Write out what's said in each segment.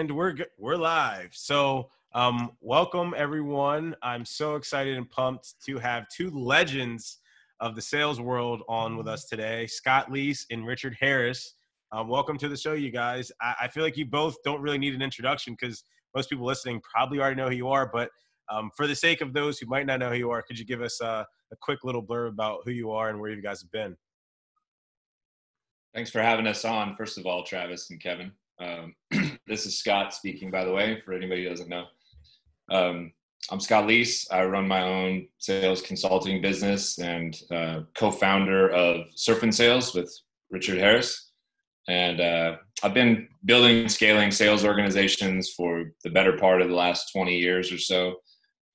and we're we're live. So, um, welcome everyone. I'm so excited and pumped to have two legends of the sales world on with us today, Scott Leese and Richard Harris. Um, welcome to the show, you guys. I, I, feel like you both don't really need an introduction because most people listening probably already know who you are. But um, for the sake of those who might not know who you are, could you give us a quick little blurb about who you are and where you guys have been? Thanks for having us on, first of all, Travis and Kevin. Um, this is Scott speaking, by the way, for anybody who doesn't know. Um, I'm Scott Leese. I run my own sales consulting business and uh, co-founder of Surf and Sales with Richard Harris. And uh, I've been building and scaling sales organizations for the better part of the last 20 years or so.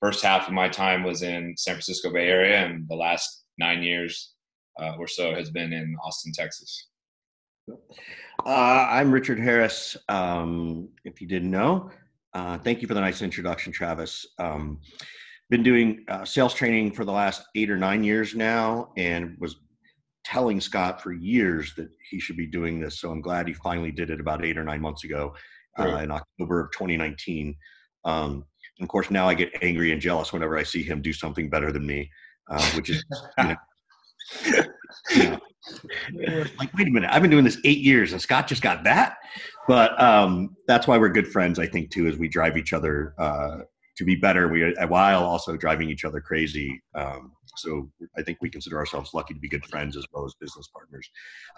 First half of my time was in San Francisco Bay Area, and the last nine years uh, or so has been in Austin, Texas. Uh, I'm Richard Harris. Um, if you didn't know, uh, thank you for the nice introduction, Travis. Um, been doing uh, sales training for the last eight or nine years now, and was telling Scott for years that he should be doing this. So I'm glad he finally did it about eight or nine months ago uh, in October of 2019. Um, and of course, now I get angry and jealous whenever I see him do something better than me, uh, which is you know, you know, like, wait a minute, I've been doing this eight years and Scott just got that. But um, that's why we're good friends, I think, too, as we drive each other uh, to be better. We while also driving each other crazy. Um, so I think we consider ourselves lucky to be good friends as well as business partners.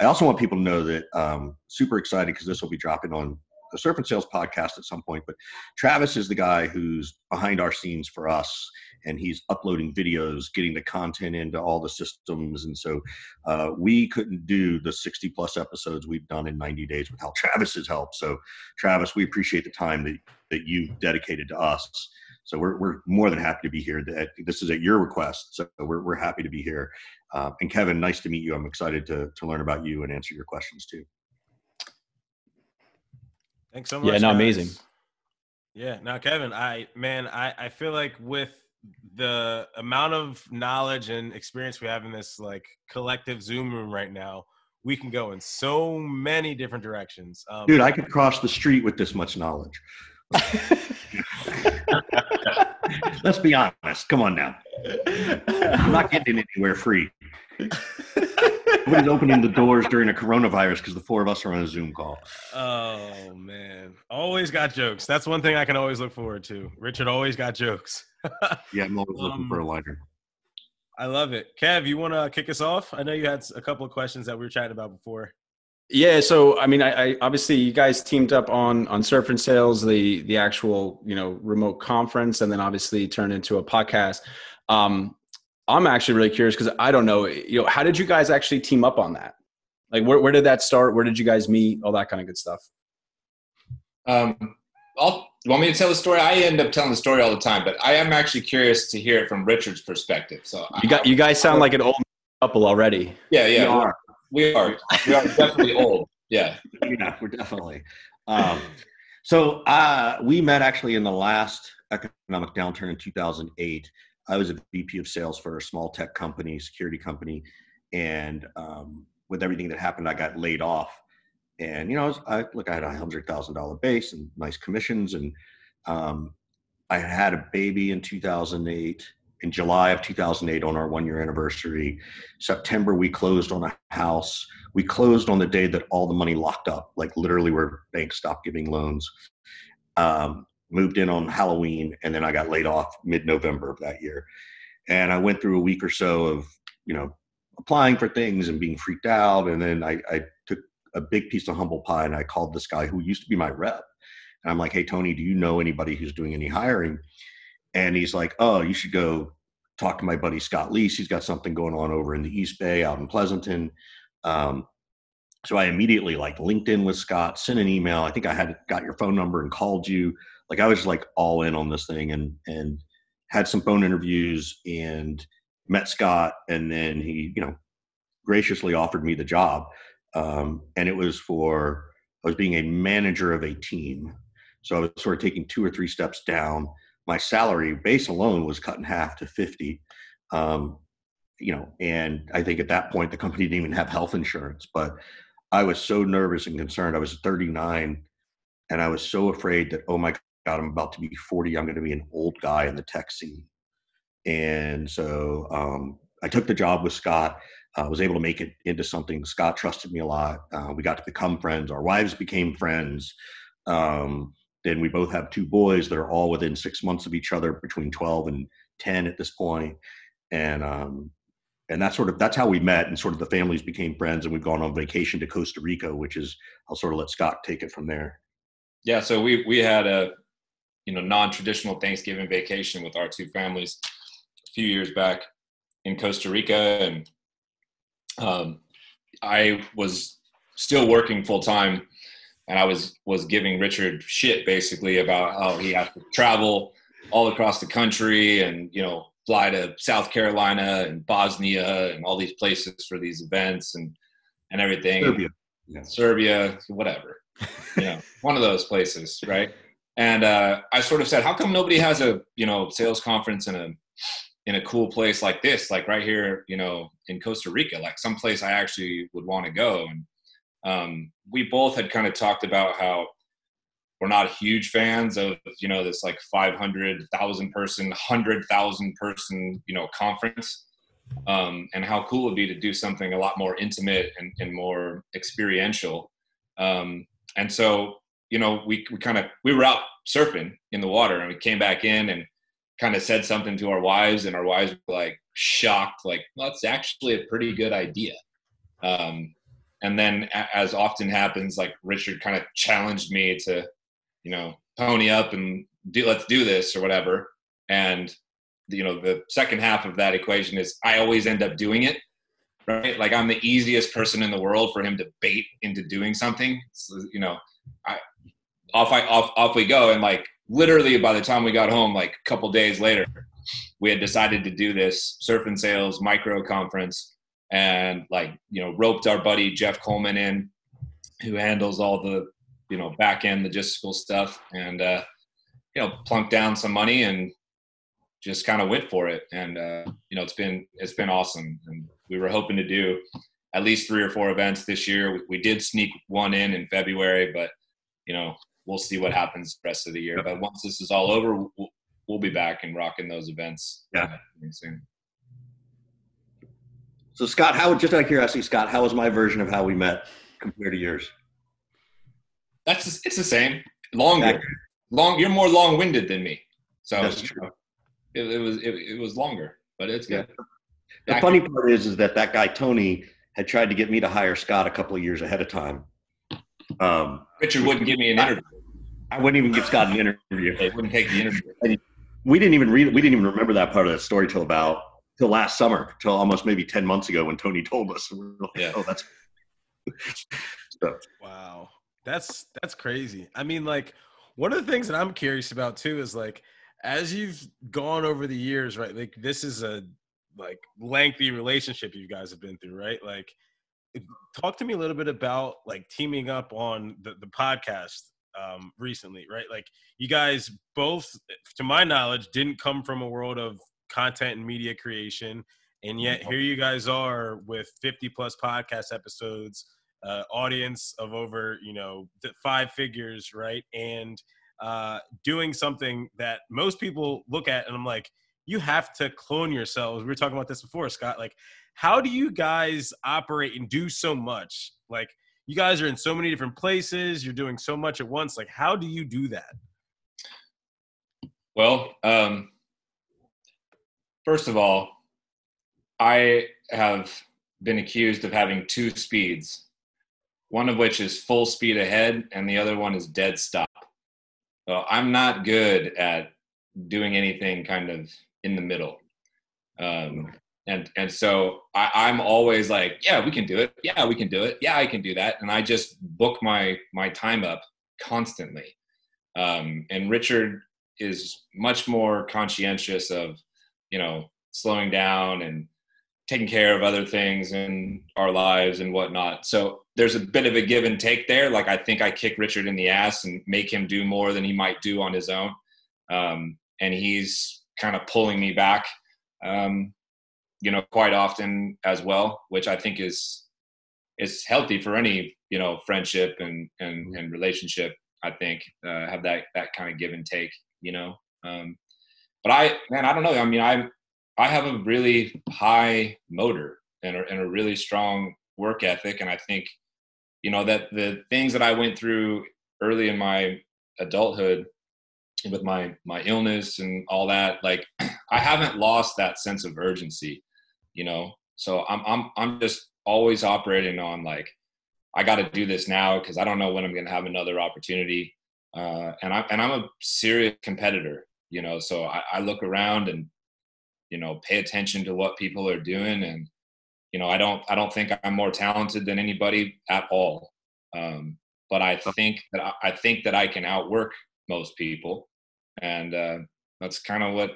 I also want people to know that um, super excited because this will be dropping on the Surf and Sales podcast at some point. But Travis is the guy who's behind our scenes for us, and he's uploading videos, getting the content into all the systems. And so uh, we couldn't do the 60 plus episodes we've done in 90 days without Travis's help. So, Travis, we appreciate the time that, that you've dedicated to us. So we're, we're more than happy to be here. This is at your request, so we're, we're happy to be here. Uh, and Kevin, nice to meet you. I'm excited to, to learn about you and answer your questions too. Thanks so much. Yeah, no, amazing. Yeah, now Kevin, I man, I I feel like with the amount of knowledge and experience we have in this like collective Zoom room right now, we can go in so many different directions. Um, Dude, I could cross the street with this much knowledge. Let's be honest. Come on now. I'm not getting anywhere free. Nobody's opening the doors during a coronavirus because the four of us are on a Zoom call. Oh man, always got jokes. That's one thing I can always look forward to. Richard always got jokes. yeah, I'm always looking um, for a liner. I love it. Kev, you want to kick us off? I know you had a couple of questions that we were chatting about before. Yeah, so I mean, I, I, obviously you guys teamed up on on Surf and Sales, the the actual you know remote conference, and then obviously turned into a podcast. Um, I'm actually really curious because I don't know, you know, how did you guys actually team up on that? Like, where, where did that start? Where did you guys meet? All that kind of good stuff. Um, I'll, you want me to tell the story? I end up telling the story all the time, but I am actually curious to hear it from Richard's perspective. So you got, you guys sound like an old couple already. Yeah, yeah, we are. We are, we are definitely old. Yeah, yeah, we're definitely. Um, so uh, we met actually in the last economic downturn in 2008. I was a VP of sales for a small tech company, security company, and um, with everything that happened, I got laid off. And you know, I, was, I look, I had a hundred thousand dollar base and nice commissions, and um, I had a baby in 2008. In July of 2008, on our one year anniversary, September we closed on a house. We closed on the day that all the money locked up, like literally where banks stopped giving loans. Um, moved in on Halloween, and then I got laid off mid November of that year. And I went through a week or so of, you know, applying for things and being freaked out. And then I, I took a big piece of humble pie and I called this guy who used to be my rep. And I'm like, hey, Tony, do you know anybody who's doing any hiring? And he's like, oh, you should go talk to my buddy Scott Leese. He's got something going on over in the East Bay out in Pleasanton. Um, so I immediately like LinkedIn with Scott, sent an email. I think I had got your phone number and called you like I was like all in on this thing and and had some phone interviews and met Scott and then he you know graciously offered me the job um, and it was for I was being a manager of a team. So I was sort of taking two or three steps down. My salary base alone was cut in half to 50 um, you know and I think at that point the company didn't even have health insurance but I was so nervous and concerned. I was 39 and I was so afraid that oh my god, I'm about to be 40. I'm going to be an old guy in the tech scene. And so um, I took the job with Scott. I uh, was able to make it into something. Scott trusted me a lot. Uh, we got to become friends. Our wives became friends. Um, then we both have two boys that are all within six months of each other, between 12 and 10 at this point. And um, and that's sort of that's how we met and sort of the families became friends and we've gone on vacation to costa rica which is i'll sort of let scott take it from there yeah so we we had a you know non-traditional thanksgiving vacation with our two families a few years back in costa rica and um, i was still working full-time and i was was giving richard shit basically about how he has to travel all across the country and you know fly to South Carolina and Bosnia and all these places for these events and and everything. Serbia, yeah. Serbia, whatever. you know, one of those places, right? And uh, I sort of said, how come nobody has a you know sales conference in a in a cool place like this, like right here, you know, in Costa Rica, like someplace I actually would want to go. And um, we both had kind of talked about how we're not huge fans of you know this like 500,000 person, 100,000 person you know conference, um, and how cool it would be to do something a lot more intimate and, and more experiential. Um, and so you know we we kind of we were out surfing in the water and we came back in and kind of said something to our wives and our wives were like shocked like well that's actually a pretty good idea um, and then as often happens like richard kind of challenged me to you know, pony up and do, let's do this or whatever. And, you know, the second half of that equation is I always end up doing it, right? Like I'm the easiest person in the world for him to bait into doing something. So, you know, I, off I off off we go, and like literally by the time we got home, like a couple days later, we had decided to do this surf and sales micro conference, and like you know roped our buddy Jeff Coleman in, who handles all the you know back end logistical stuff and uh, you know plunk down some money and just kind of went for it. And uh, you know it's been it's been awesome. And we were hoping to do at least three or four events this year. We, we did sneak one in in february but you know we'll see what happens the rest of the year but once this is all over we'll, we'll be back and rocking those events yeah soon so scott how just out of curiosity scott how was my version of how we met compared to yours that's it's the same. Longer, long. You're more long-winded than me, so that's true. It, it was it, it, was longer, but it's good. Yeah. The funny part is, is that that guy Tony had tried to get me to hire Scott a couple of years ahead of time. Um, Richard wouldn't give me an interview. I, I wouldn't even give Scott an interview. They wouldn't take the interview. And we didn't even read. We didn't even remember that part of the story till about till last summer, till almost maybe ten months ago when Tony told us. We like, yeah. Oh, that's. so. Wow. That's that's crazy. I mean, like one of the things that I'm curious about too is like as you've gone over the years, right? Like this is a like lengthy relationship you guys have been through, right? Like talk to me a little bit about like teaming up on the, the podcast um, recently, right? Like you guys both, to my knowledge, didn't come from a world of content and media creation, and yet here you guys are with 50 plus podcast episodes uh, audience of over you know five figures, right? And uh, doing something that most people look at, and I'm like, you have to clone yourselves. We were talking about this before, Scott. Like, how do you guys operate and do so much? Like, you guys are in so many different places. You're doing so much at once. Like, how do you do that? Well, um, first of all, I have been accused of having two speeds one of which is full speed ahead and the other one is dead stop. So I'm not good at doing anything kind of in the middle. Um, and and so I, am always like, yeah, we can do it. Yeah, we can do it. Yeah, I can do that. And I just book my my time up constantly. Um, and Richard is much more conscientious of, you know, slowing down and taking care of other things in our lives and whatnot. So there's a bit of a give and take there. Like I think I kick Richard in the ass and make him do more than he might do on his own. Um, and he's kind of pulling me back, um, you know, quite often as well, which I think is is healthy for any you know friendship and and, mm-hmm. and relationship. I think uh, have that that kind of give and take, you know. Um, but I, man, I don't know. I mean, I I have a really high motor and a, and a really strong work ethic, and I think, you know, that the things that I went through early in my adulthood with my my illness and all that, like I haven't lost that sense of urgency, you know. So I'm I'm I'm just always operating on like I got to do this now because I don't know when I'm going to have another opportunity. Uh, and I and I'm a serious competitor, you know. So I, I look around and you know pay attention to what people are doing, and you know I don't I don't think I'm more talented than anybody at all. Um, but I think that I, I think that I can outwork most people, and uh, that's kind of what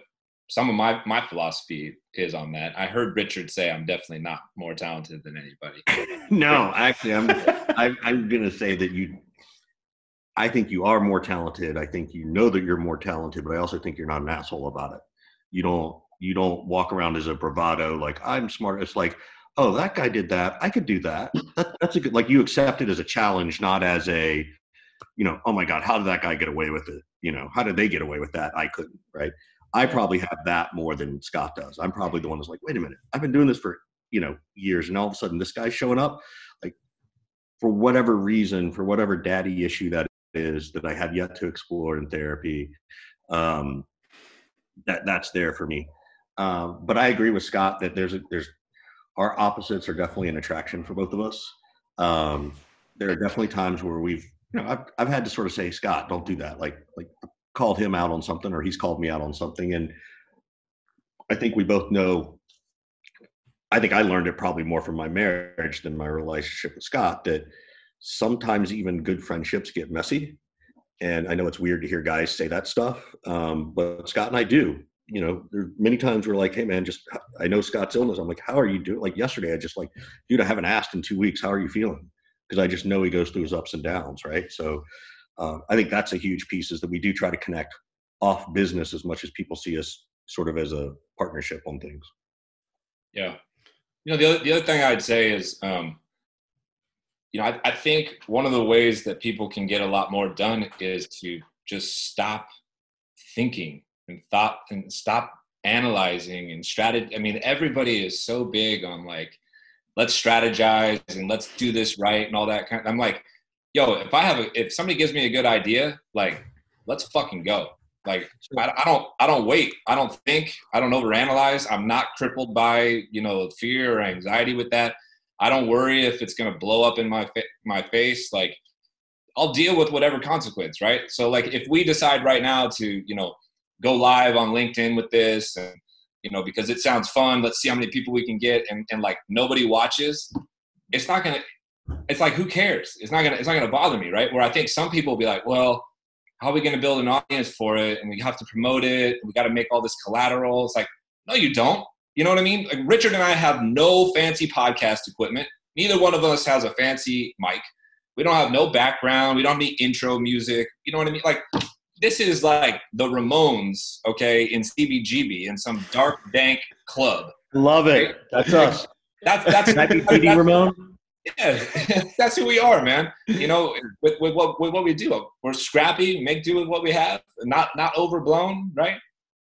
some of my my philosophy is on that. I heard Richard say I'm definitely not more talented than anybody. no, actually, I'm I, I'm gonna say that you. I think you are more talented. I think you know that you're more talented, but I also think you're not an asshole about it. You don't you don't walk around as a bravado like I'm smart. It's like, oh, that guy did that. I could do that. that that's a good like you accept it as a challenge, not as a, you know, oh my god, how did that guy get away with it? You know, how did they get away with that? I couldn't, right? I probably have that more than Scott does. I'm probably the one that's like, wait a minute, I've been doing this for you know years, and all of a sudden this guy's showing up, like for whatever reason, for whatever daddy issue that is that I have yet to explore in therapy. Um, that that's there for me. Um, but I agree with Scott that there's a, there's our opposites are definitely an attraction for both of us. Um, there are definitely times where we've you know I've I've had to sort of say Scott, don't do that. Like like called him out on something or he's called me out on something and i think we both know i think i learned it probably more from my marriage than my relationship with scott that sometimes even good friendships get messy and i know it's weird to hear guys say that stuff um, but scott and i do you know there are many times we're like hey man just i know scott's illness. I'm like how are you doing? Like yesterday i just like dude i haven't asked in two weeks. How are you feeling? Because i just know he goes through his ups and downs right? So uh, I think that's a huge piece is that we do try to connect off business as much as people see us sort of as a partnership on things. Yeah. You know, the other, the other thing I'd say is, um, you know, I, I think one of the ways that people can get a lot more done is to just stop thinking and thought and stop analyzing and strategy. I mean, everybody is so big on like, let's strategize and let's do this right and all that kind of, I'm like, yo, if I have a, if somebody gives me a good idea, like, let's fucking go. Like, I, I don't, I don't wait. I don't think. I don't overanalyze. I'm not crippled by you know fear or anxiety with that. I don't worry if it's gonna blow up in my fa- my face. Like, I'll deal with whatever consequence, right? So, like, if we decide right now to, you know, go live on LinkedIn with this, and you know, because it sounds fun, let's see how many people we can get, and, and like nobody watches, it's not gonna it's like who cares? It's not gonna it's not gonna bother me, right? Where I think some people will be like, well, how are we gonna build an audience for it? And we have to promote it. we got to make all this collateral. It's like, no, you don't. You know what I mean? Like Richard and I have no fancy podcast equipment. Neither one of us has a fancy mic. We don't have no background. We don't need intro music. You know what I mean? Like this is like the Ramones, okay, in CBGB in some dark, dank club. Love it. Right? That's us. That's that's, that's, that's Ramone. Yeah, that's who we are, man. You know, with, with what with what we do, we're scrappy, make do with what we have, not not overblown, right?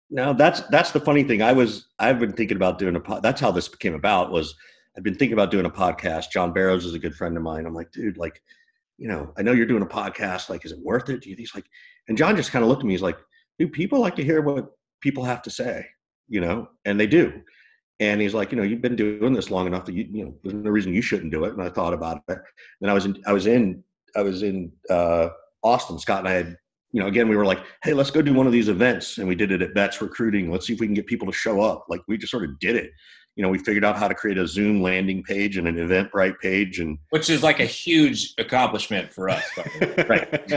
Now that's that's the funny thing. I was I've been thinking about doing a pod. That's how this came about. Was I've been thinking about doing a podcast. John Barrows is a good friend of mine. I'm like, dude, like, you know, I know you're doing a podcast. Like, is it worth it? Do you think? Like, and John just kind of looked at me. He's like, dude, people like to hear what people have to say, you know, and they do. And he's like, you know, you've been doing this long enough that you, you know, there's no reason you shouldn't do it. And I thought about it. And I was in, I was in, I was in uh, Austin. Scott and I had, you know, again, we were like, hey, let's go do one of these events. And we did it at Betts Recruiting. Let's see if we can get people to show up. Like we just sort of did it. You know, we figured out how to create a Zoom landing page and an Eventbrite page, and which is like a huge accomplishment for us. right,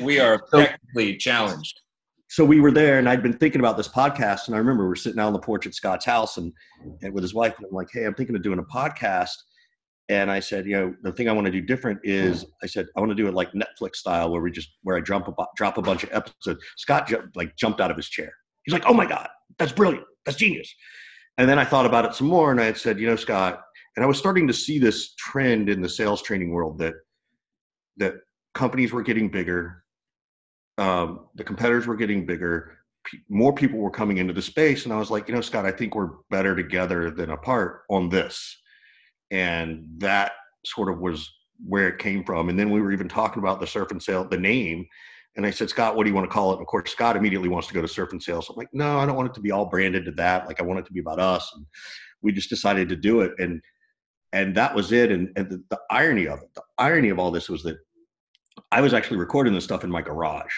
we are technically challenged so we were there and I'd been thinking about this podcast and I remember we are sitting out on the porch at Scott's house and, and with his wife and I'm like, Hey, I'm thinking of doing a podcast. And I said, you know, the thing I want to do different is mm. I said, I want to do it like Netflix style where we just, where I drop a, drop a bunch of episodes. Scott ju- like jumped out of his chair. He's like, Oh my God, that's brilliant. That's genius. And then I thought about it some more and I had said, you know, Scott, and I was starting to see this trend in the sales training world that, that companies were getting bigger. Um, the competitors were getting bigger. P- more people were coming into the space, and I was like, you know, Scott, I think we're better together than apart on this. And that sort of was where it came from. And then we were even talking about the surf and sail, the name. And I said, Scott, what do you want to call it? And of course, Scott immediately wants to go to surf and sail. So I'm like, no, I don't want it to be all branded to that. Like I want it to be about us. And we just decided to do it. And and that was it. And, and the, the irony of it, the irony of all this was that I was actually recording this stuff in my garage,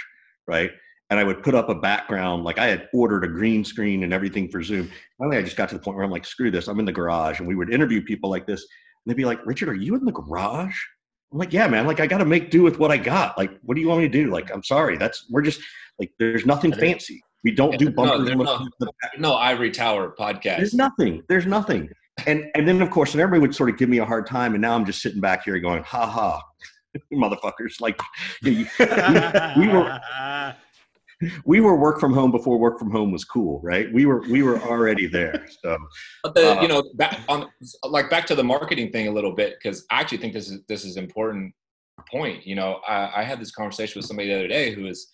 right? And I would put up a background, like I had ordered a green screen and everything for Zoom. Finally, I just got to the point where I'm like, screw this, I'm in the garage. And we would interview people like this. And they'd be like, Richard, are you in the garage? I'm like, yeah, man. Like, I got to make do with what I got. Like, what do you want me to do? Like, I'm sorry. That's we're just like, there's nothing fancy. We don't do bumpers. No, no, no, ivory tower podcast. There's nothing. There's nothing. And and then of course, and everybody would sort of give me a hard time. And now I'm just sitting back here going, ha ha, motherfuckers. Like, we, we were we were work from home before work from home was cool, right? We were we were already there. So, but the, uh, you know, back on like back to the marketing thing a little bit because I actually think this is this is important point. You know, I, I had this conversation with somebody the other day who was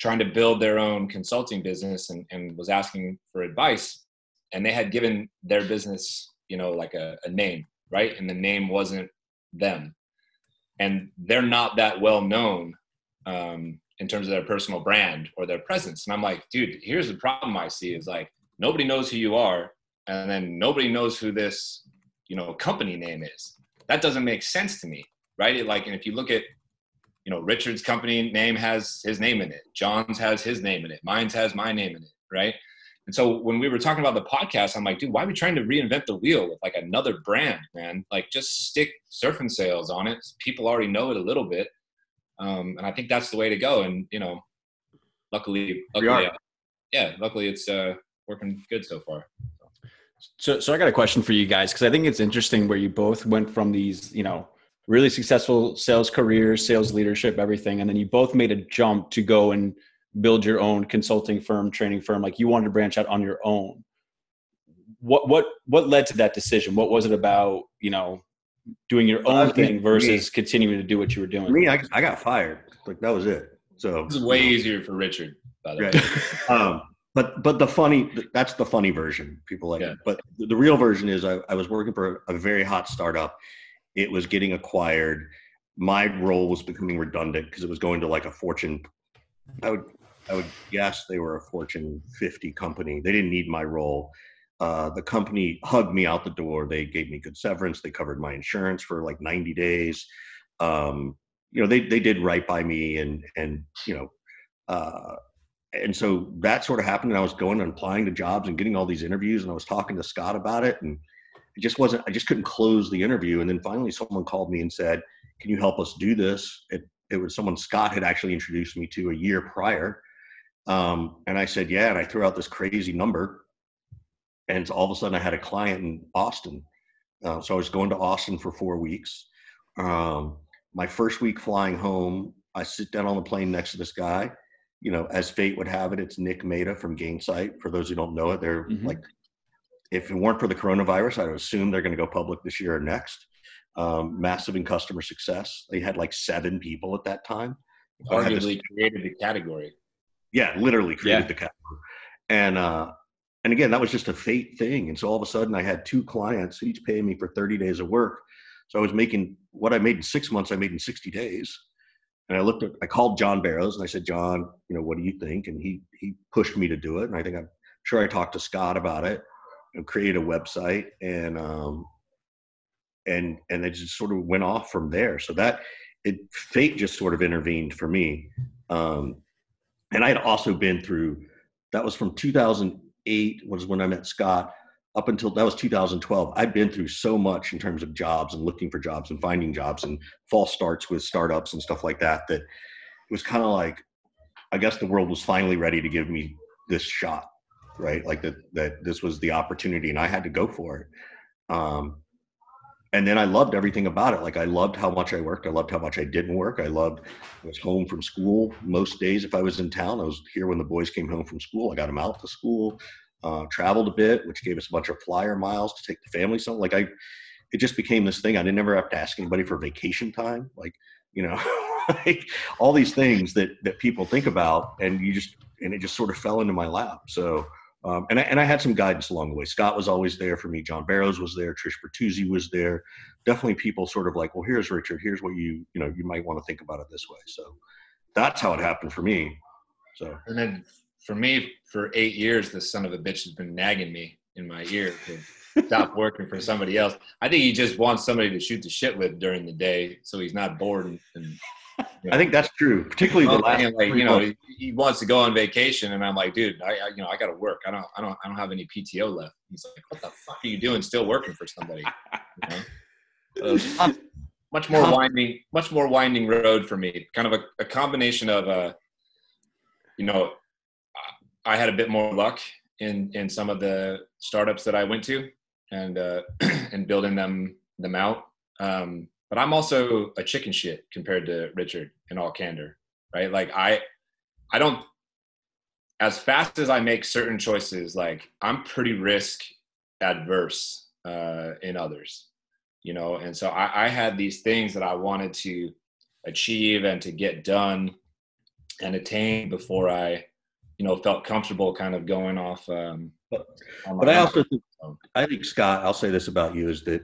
trying to build their own consulting business and, and was asking for advice, and they had given their business, you know, like a, a name, right? And the name wasn't them, and they're not that well known. Um, in terms of their personal brand or their presence. And I'm like, dude, here's the problem I see is like nobody knows who you are, and then nobody knows who this, you know, company name is. That doesn't make sense to me, right? It, like, and if you look at, you know, Richard's company name has his name in it, John's has his name in it, mine's has my name in it, right? And so when we were talking about the podcast, I'm like, dude, why are we trying to reinvent the wheel with like another brand, man? Like, just stick surfing sales on it. People already know it a little bit um, and I think that's the way to go. And you know, luckily, luckily, uh, yeah, luckily it's uh, working good so far. So, so I got a question for you guys because I think it's interesting where you both went from these, you know, really successful sales careers, sales leadership, everything, and then you both made a jump to go and build your own consulting firm, training firm. Like you wanted to branch out on your own. What what what led to that decision? What was it about? You know, doing your own uh, thing versus me, continuing to do what you were doing? Me, I, I got fired. Like that was it. So this is way easier for Richard. By the right. way. um, but but the funny that's the funny version. People like yeah. it. But the real version is I, I was working for a very hot startup. It was getting acquired. My role was becoming redundant because it was going to like a Fortune. I would I would guess they were a Fortune 50 company. They didn't need my role. Uh, the company hugged me out the door. They gave me good severance. They covered my insurance for like 90 days. Um, you know, they they did right by me, and and you know, uh, and so that sort of happened. And I was going and applying to jobs and getting all these interviews, and I was talking to Scott about it, and it just wasn't. I just couldn't close the interview. And then finally, someone called me and said, "Can you help us do this?" It it was someone Scott had actually introduced me to a year prior. Um, and I said, yeah. And I threw out this crazy number and all of a sudden I had a client in Austin. Uh, so I was going to Austin for four weeks. Um, my first week flying home, I sit down on the plane next to this guy. You know, as fate would have it, it's Nick Mehta from Gainsight. For those who don't know it, they're mm-hmm. like, if it weren't for the coronavirus, I'd assume they're going to go public this year or next. Um, massive in customer success. They had like seven people at that time. Arguably created the category. Yeah, literally created yeah. the category. And uh, and again, that was just a fate thing. And so all of a sudden, I had two clients, each paying me for 30 days of work. So I was making what I made in six months, I made in 60 days. And I looked at, I called John Barrows and I said, John, you know, what do you think? And he he pushed me to do it. And I think I'm sure I talked to Scott about it and created a website and um and and it just sort of went off from there. So that it fate just sort of intervened for me. Um and I had also been through that was from 2008 was when I met Scott. Up until that was 2012, I'd been through so much in terms of jobs and looking for jobs and finding jobs and false starts with startups and stuff like that. That it was kind of like, I guess the world was finally ready to give me this shot, right? Like that that this was the opportunity and I had to go for it. Um, and then I loved everything about it. Like I loved how much I worked. I loved how much I didn't work. I loved I was home from school most days. If I was in town, I was here when the boys came home from school. I got them out to school. Uh, traveled a bit, which gave us a bunch of flyer miles to take the family. So like I, it just became this thing. I didn't ever have to ask anybody for vacation time. Like you know, like all these things that that people think about, and you just and it just sort of fell into my lap. So. Um, and, I, and I had some guidance along the way. Scott was always there for me. John Barrows was there. Trish Bertuzzi was there. Definitely people sort of like, well, here's Richard. Here's what you, you know, you might want to think about it this way. So that's how it happened for me. So. And then for me, for eight years, this son of a bitch has been nagging me in my ear to stop working for somebody else. I think he just wants somebody to shoot the shit with during the day, so he's not bored. And, and you. I think that's true, particularly the last. Like you know, he, he, wants to go on vacation, and I'm like, dude, I, I you know I got to work. I don't, I don't, I don't have any PTO left. He's like, what the fuck are you doing, still working for somebody? You know? so, much more winding, much more winding road for me. Kind of a, a combination of, uh, you know, I had a bit more luck in in some of the startups that I went to, and uh, and building them them out. Um, but I'm also a chicken shit compared to Richard in all candor, right? Like I, I don't. As fast as I make certain choices, like I'm pretty risk adverse uh, in others, you know. And so I, I had these things that I wanted to achieve and to get done and attain before I you know felt comfortable kind of going off. Um, but, but I also think, I think Scott, I'll say this about you is that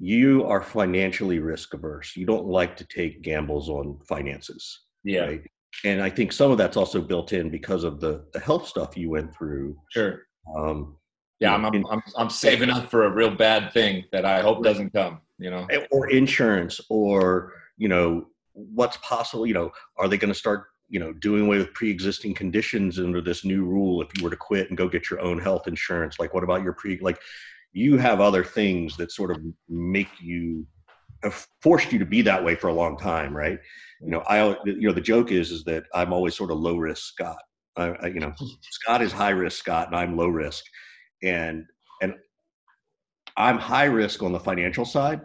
you are financially risk averse. You don't like to take gambles on finances. Yeah. Right? And I think some of that's also built in because of the, the health stuff you went through. Sure. Um, yeah, I'm, I'm, I'm, I'm saving up for a real bad thing that I hope doesn't come, you know, or insurance or, you know, what's possible, you know, are they going to start you know doing away with pre-existing conditions under this new rule if you were to quit and go get your own health insurance like what about your pre like you have other things that sort of make you have forced you to be that way for a long time right? You know i you know the joke is is that i'm always sort of low risk scott. I, I you know scott is high risk scott and i'm low risk. And and i'm high risk on the financial side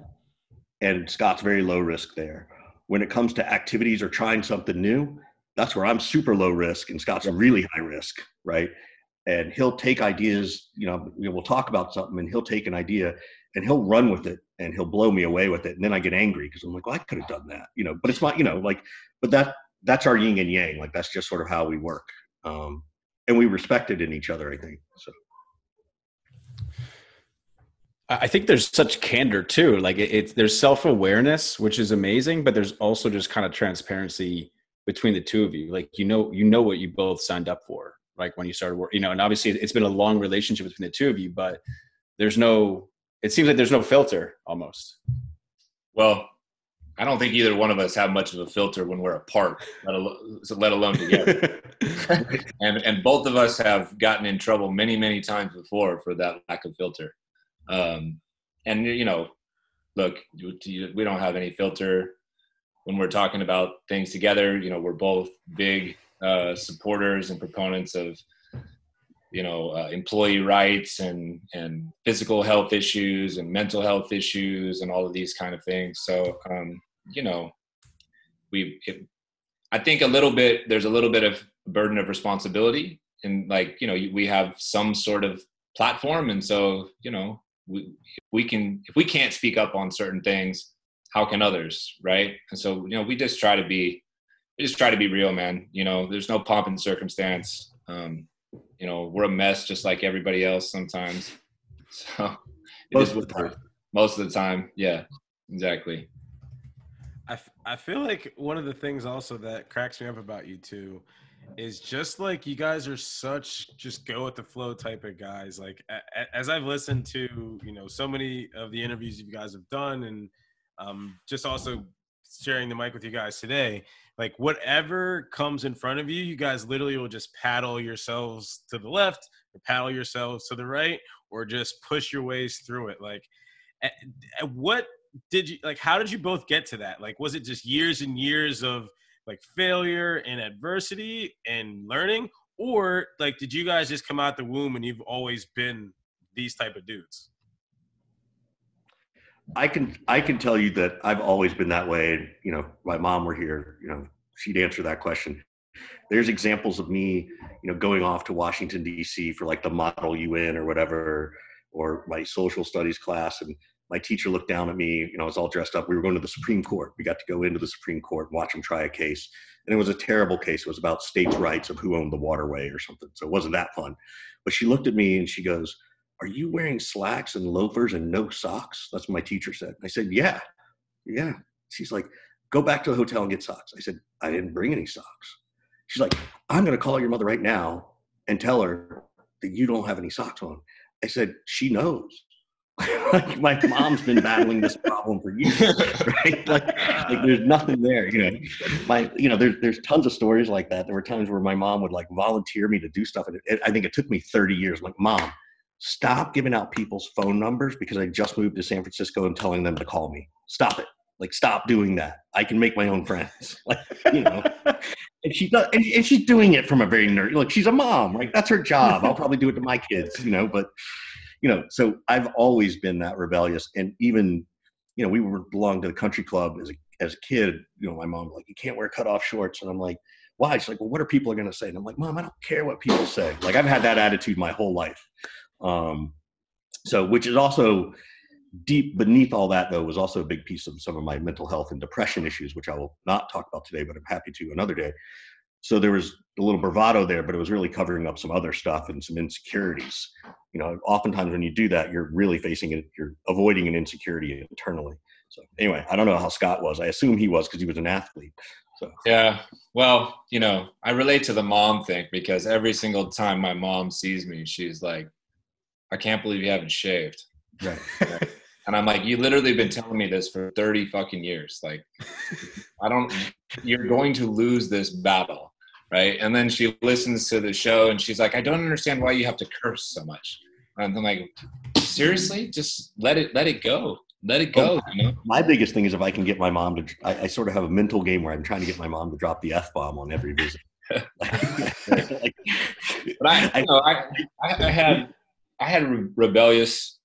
and scott's very low risk there. When it comes to activities or trying something new that's where I'm super low risk and Scott's really high risk, right? And he'll take ideas, you know, we'll talk about something and he'll take an idea and he'll run with it and he'll blow me away with it. And then I get angry because I'm like, well, I could have done that, you know, but it's not, you know, like, but that, that's our yin and yang. Like that's just sort of how we work. Um, and we respect it in each other, I think. So. I think there's such candor too. Like it, it's there's self awareness, which is amazing, but there's also just kind of transparency between the two of you like you know you know what you both signed up for like when you started work you know and obviously it's been a long relationship between the two of you but there's no it seems like there's no filter almost. Well i don't think either one of us have much of a filter when we're apart let alone, let alone together. And and both of us have gotten in trouble many many times before for that lack of filter. Um and you know look we don't have any filter when we're talking about things together, you know, we're both big uh, supporters and proponents of, you know, uh, employee rights and and physical health issues and mental health issues and all of these kind of things. So, um, you know, we, it, I think a little bit. There's a little bit of burden of responsibility, and like you know, we have some sort of platform, and so you know, we we can if we can't speak up on certain things how can others right and so you know we just try to be we just try to be real man. You know there's no pomp and circumstance. Um you know we're a mess just like everybody else sometimes. So most of the time. most of the time yeah exactly. I, f- I feel like one of the things also that cracks me up about you two is just like you guys are such just go with the flow type of guys. Like a- as i've listened to you know so many of the interviews you guys have done and um, just also sharing the mic with you guys today like whatever comes in front of you you guys literally will just paddle yourselves to the left or paddle yourselves to the right or just push your ways through it. Like at, at what did you like how did you both get to that? Like was it just years and years of like failure and adversity and learning? Or like did you guys just come out the womb and you've always been these type of dudes I can I can tell you that I've always been that way. You know, my mom were here. You know, she'd answer that question. There's examples of me, you know, going off to Washington D.C. for like the Model UN or whatever, or my social studies class, and my teacher looked down at me. You know, I was all dressed up. We were going to the Supreme Court. We got to go into the Supreme Court, watch them try a case, and it was a terrible case. It was about states' rights of who owned the waterway or something. So it wasn't that fun. But she looked at me and she goes, "Are you wearing slacks and loafers and no socks?" That's what my teacher said. I said, "Yeah, yeah." She's like, "Go back to the hotel and get socks." I said, "I didn't bring any socks." She's like, "I'm going to call your mother right now and tell her that you don't have any socks on." I said, "She knows." like my mom's been battling this problem for years, right? Like, like there's nothing there, you know. My, you know, there's there's tons of stories like that. There were times where my mom would like volunteer me to do stuff, and it, I think it took me 30 years. Like, mom, stop giving out people's phone numbers because I just moved to San Francisco and telling them to call me. Stop it. Like, stop doing that. I can make my own friends. Like, you know. and she does, and, and she's doing it from a very nerd. Like, she's a mom, right? That's her job. I'll probably do it to my kids, you know. But you know, so I've always been that rebellious, and even, you know, we were belonged to the country club as a as a kid. You know, my mom like, you can't wear cutoff shorts, and I'm like, why? She's like, well, what are people going to say? And I'm like, mom, I don't care what people say. Like I've had that attitude my whole life. Um, so, which is also deep beneath all that, though, was also a big piece of some of my mental health and depression issues, which I will not talk about today, but I'm happy to another day. So there was a little bravado there, but it was really covering up some other stuff and some insecurities. You know, oftentimes when you do that, you're really facing it, you're avoiding an insecurity internally. So anyway, I don't know how Scott was. I assume he was because he was an athlete. So yeah, well, you know, I relate to the mom thing because every single time my mom sees me, she's like, "I can't believe you haven't shaved." Right. and I'm like, "You literally been telling me this for 30 fucking years. Like, I don't. You're going to lose this battle." right? And then she listens to the show and she's like, I don't understand why you have to curse so much. And I'm like, seriously, just let it let it go. Let it go. you know? My biggest thing is if I can get my mom to I, I, sort of have a mental game where I'm trying to get my mom to drop the F bomb on every visit. like, but I, you know, I, I, had I had a rebellious,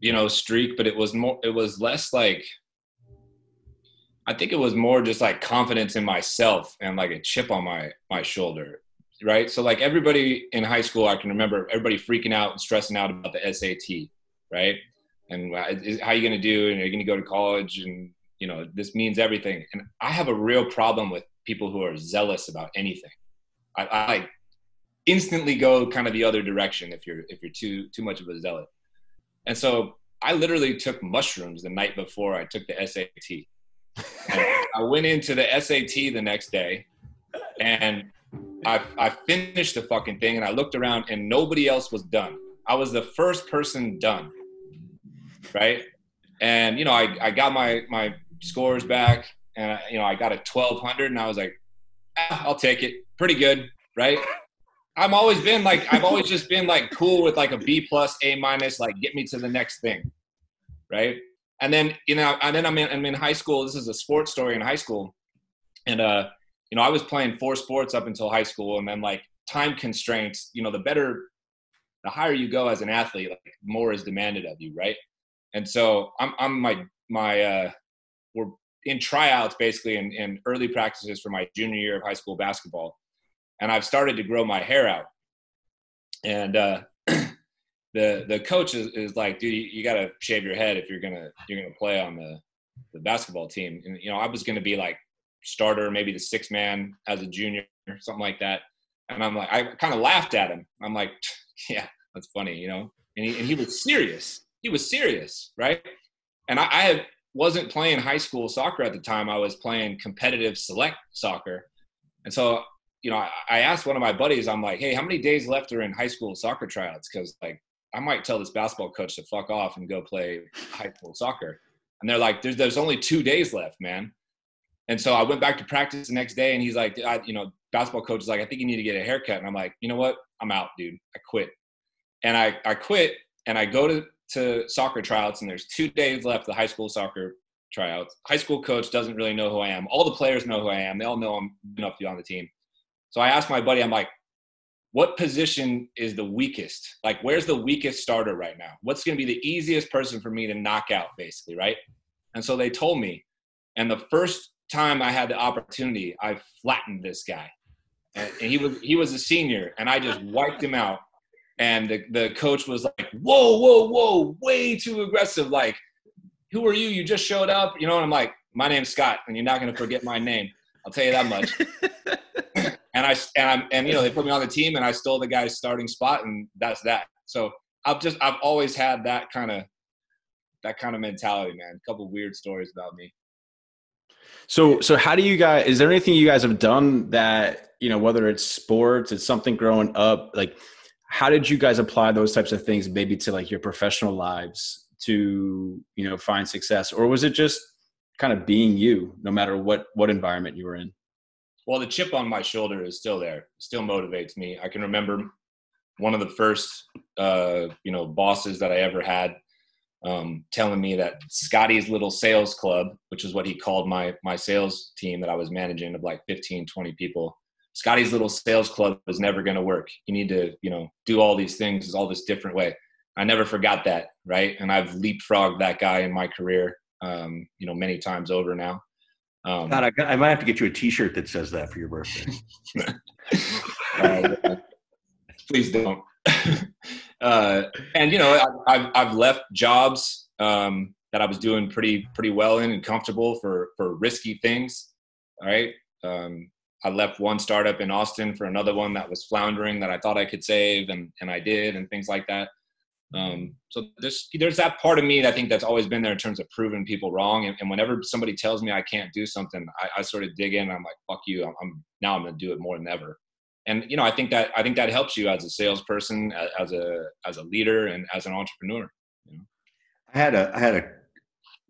you know, streak, but it was more it was less like I think it was more just like confidence in myself and like a chip on my my shoulder, right? So like everybody in high school, I can remember everybody freaking out and stressing out about the SAT, right? And uh, how are you going to do? And are you going to go to college? And you know this means everything. And I have a real problem with people who are zealous about anything. I, I instantly go kind of the other direction if you're if you're too too much of a zealot. And so I literally took mushrooms the night before I took the SAT I went into the SAT the next day and I, I finished the fucking thing and I looked around and nobody else was done. I was the first person done. Right. And, you know, I, I got my, my scores back and, I, you know, I got a 1200 and I was like, ah, I'll take it. Pretty good. Right. I've always been like, I've always just been like cool with like a B plus, A minus, like get me to the next thing. Right and then you know, and then I'm in, I'm in high school. This is a sports story in high school, and uh, you know, I was playing four sports up until high school, and then like time constraints. You know, the better, the higher you go as an athlete, like more is demanded of you, right? And so I'm I'm my my uh, we're in tryouts basically in, in early practices for my junior year of high school basketball, and I've started to grow my hair out, and uh, the the coach is, is like, dude, you, you got to shave your head if you're gonna you're gonna play on the the basketball team. And you know, I was gonna be like starter, maybe the six man as a junior, or something like that. And I'm like, I kind of laughed at him. I'm like, yeah, that's funny, you know. And he and he was serious. He was serious, right? And I, I wasn't playing high school soccer at the time. I was playing competitive select soccer, and so you know, I, asked one of my buddies, I'm like, hey, how many days left are in high school soccer tryouts? Because like I might tell this basketball coach to fuck off and go play high school soccer. And they're like, there's, there's only two days left, man. And so I went back to practice the next day and he's like, I, you know, basketball coach is like, I think you need to get a haircut. And I'm like, you know what? I'm out, dude. I quit. And I, I quit and I go to, to soccer tryouts and there's two days left, the high school soccer tryouts. High school coach doesn't really know who I am. All the players know who I am. They all know I'm enough to be on the team. So I asked my buddy, I'm like, what position is the weakest? Like, where's the weakest starter right now? What's going to be the easiest person for me to knock out, basically, right? And so they told me. And the first time I had the opportunity, I flattened this guy. And he was he was a senior, and I just wiped him out. And the, the coach was like, "Whoa, whoa, whoa! Way too aggressive! Like who are you? You just showed up, you know. And I'm like, my name's Scott, and you're not gonna forget my name. I'll tell you that much. and I and I'm and you know they put me on the team, and I stole the guy's starting spot, and that's that. So I've just I've always had that kind of that kind of mentality, man. A couple weird stories about me. So so how do you guys? Is there anything you guys have done that you know whether it's sports, it's something growing up, like how did you guys apply those types of things maybe to like your professional lives to you know find success, or was it just kind of being you no matter what what environment you were in? Well, the chip on my shoulder is still there. Still motivates me. I can remember one of the first uh, you know bosses that I ever had um, telling me that Scotty's little sales club, which is what he called my my sales team that I was managing of like 15, 20 people. Scotty's little sales club is never going to work. You need to, you know, do all these things all this different way. I never forgot that, right? And I've leapfrogged that guy in my career, um, you know, many times over now. Um, God, I, got, I, might have to get you a T-shirt that says that for your birthday. uh, please don't. uh, and you know, I, have I've left jobs um, that I was doing pretty pretty well in and comfortable for for risky things. All right, um, I left one startup in Austin for another one that was floundering that I thought I could save, and and I did, and things like that. Um, so there's there's that part of me I think that's always been there in terms of proving people wrong. And, and whenever somebody tells me I can't do something, I, I sort of dig in. I'm like, fuck you. I'm, I'm now I'm gonna do it more than ever and you know i think that i think that helps you as a salesperson as a as a leader and as an entrepreneur you know? i had a i had a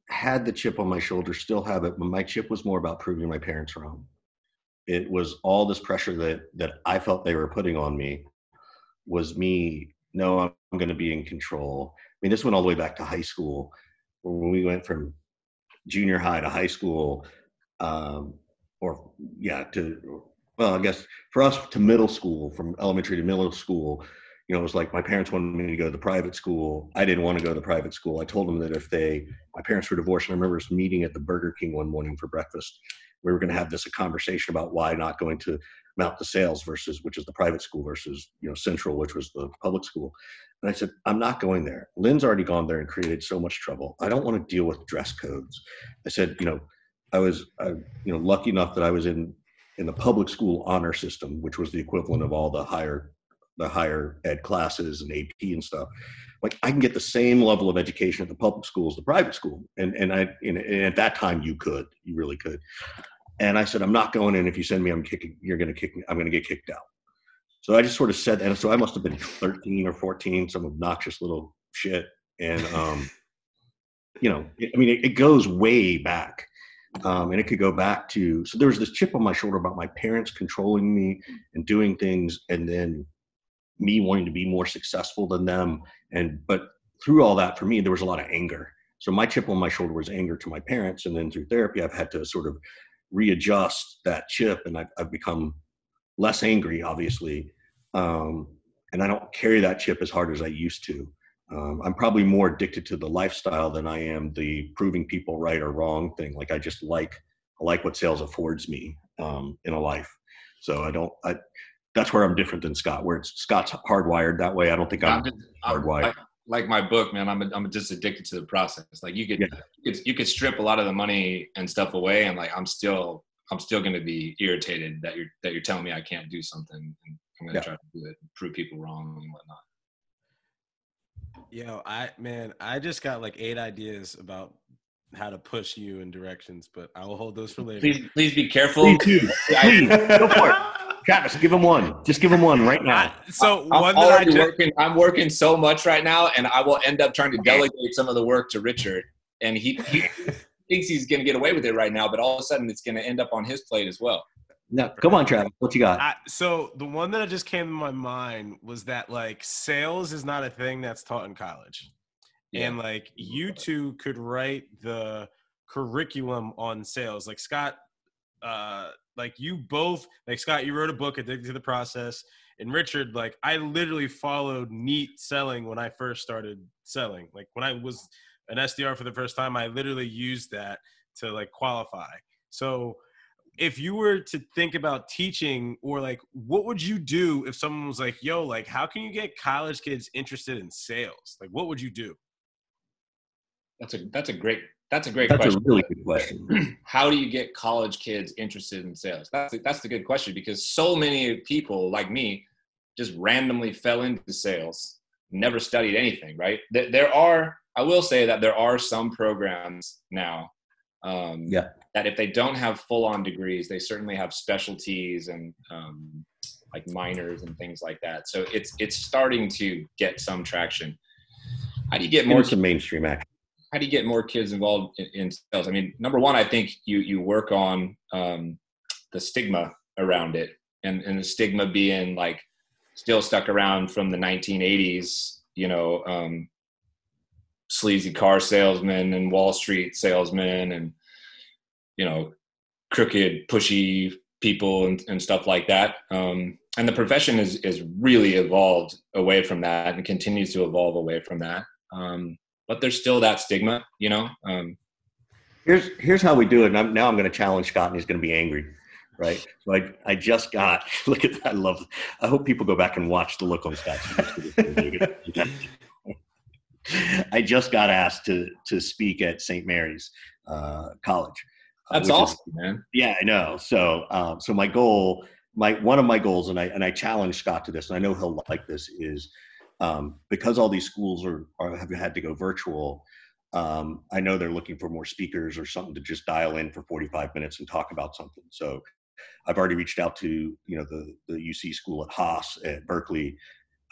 had the chip on my shoulder still have it but my chip was more about proving my parents wrong it was all this pressure that that i felt they were putting on me was me no i'm going to be in control i mean this went all the way back to high school when we went from junior high to high school um, or yeah to well, I guess for us to middle school, from elementary to middle school, you know, it was like my parents wanted me to go to the private school. I didn't want to go to the private school. I told them that if they, my parents were divorced, and I remember us meeting at the Burger King one morning for breakfast. We were going to have this a conversation about why not going to Mount de Sales versus, which is the private school, versus you know Central, which was the public school. And I said, I'm not going there. Lynn's already gone there and created so much trouble. I don't want to deal with dress codes. I said, you know, I was, uh, you know, lucky enough that I was in in the public school honor system, which was the equivalent of all the higher the higher ed classes and AP and stuff. Like I can get the same level of education at the public school as the private school, and and I and, and at that time you could, you really could. And I said, I'm not going in. If you send me, I'm kicking. You're going to kick me. I'm going to get kicked out. So I just sort of said, and so I must have been 13 or 14, some obnoxious little shit. And um, you know, I mean, it, it goes way back. Um, and it could go back to so there was this chip on my shoulder about my parents controlling me and doing things and then me wanting to be more successful than them and but through all that for me there was a lot of anger so my chip on my shoulder was anger to my parents and then through therapy i've had to sort of readjust that chip and i've, I've become less angry obviously um, and i don't carry that chip as hard as i used to um, I'm probably more addicted to the lifestyle than I am the proving people right or wrong thing. Like I just like I like what sales affords me um, in a life. So I don't. I, that's where I'm different than Scott. Where it's Scott's hardwired that way. I don't think I'm, I'm hardwired. Like, like, my book, man. I'm I'm just addicted to the process. Like you could, yeah. you could you could strip a lot of the money and stuff away, and like I'm still I'm still going to be irritated that you're that you're telling me I can't do something, and I'm going to yeah. try to do it, prove people wrong and whatnot. Yo, I man, I just got like eight ideas about how to push you in directions, but I will hold those for later. Please, please be careful. Please, please go for it. Travis, give him one. Just give him one right now. So I'm one that I just, working, I'm working so much right now, and I will end up trying to delegate some of the work to Richard, and he, he thinks he's going to get away with it right now, but all of a sudden it's going to end up on his plate as well. No, come on, Travis. What you got? I, so the one that just came to my mind was that like sales is not a thing that's taught in college, yeah. and like you two could write the curriculum on sales. Like Scott, uh, like you both, like Scott, you wrote a book, Addicted to the Process, and Richard, like I literally followed NEAT Selling when I first started selling. Like when I was an SDR for the first time, I literally used that to like qualify. So if you were to think about teaching or like what would you do if someone was like yo like how can you get college kids interested in sales like what would you do That's a that's a great that's a great question. That's question. a really good question. How do you get college kids interested in sales? That's that's the good question because so many people like me just randomly fell into sales, never studied anything. Right? There, there are I will say that there are some programs now. Um, Yeah. That if they don't have full on degrees, they certainly have specialties and um, like minors and things like that. So it's it's starting to get some traction. How do you get more some mainstream action. how do you get more kids involved in, in sales? I mean, number one, I think you you work on um, the stigma around it, and and the stigma being like still stuck around from the 1980s. You know, um, sleazy car salesmen and Wall Street salesmen, and you know, crooked, pushy people and, and stuff like that. Um, and the profession is is really evolved away from that and continues to evolve away from that. Um, but there's still that stigma, you know. Um, Here's here's how we do it. And I'm, now I'm going to challenge Scott, and he's going to be angry, right? So I I just got look at that. I love. I hope people go back and watch the look on Scott's face. I just got asked to to speak at St. Mary's uh, College. uh, that's which is- awesome, man. Yeah, I know. So, um, so my goal, my one of my goals, and I and I challenge Scott to this, and I know he'll like this, is um, because all these schools are, are have had to go virtual. Um, I know they're looking for more speakers or something to just dial in for 45 minutes and talk about something. So, I've already reached out to you know the the UC school at Haas at Berkeley.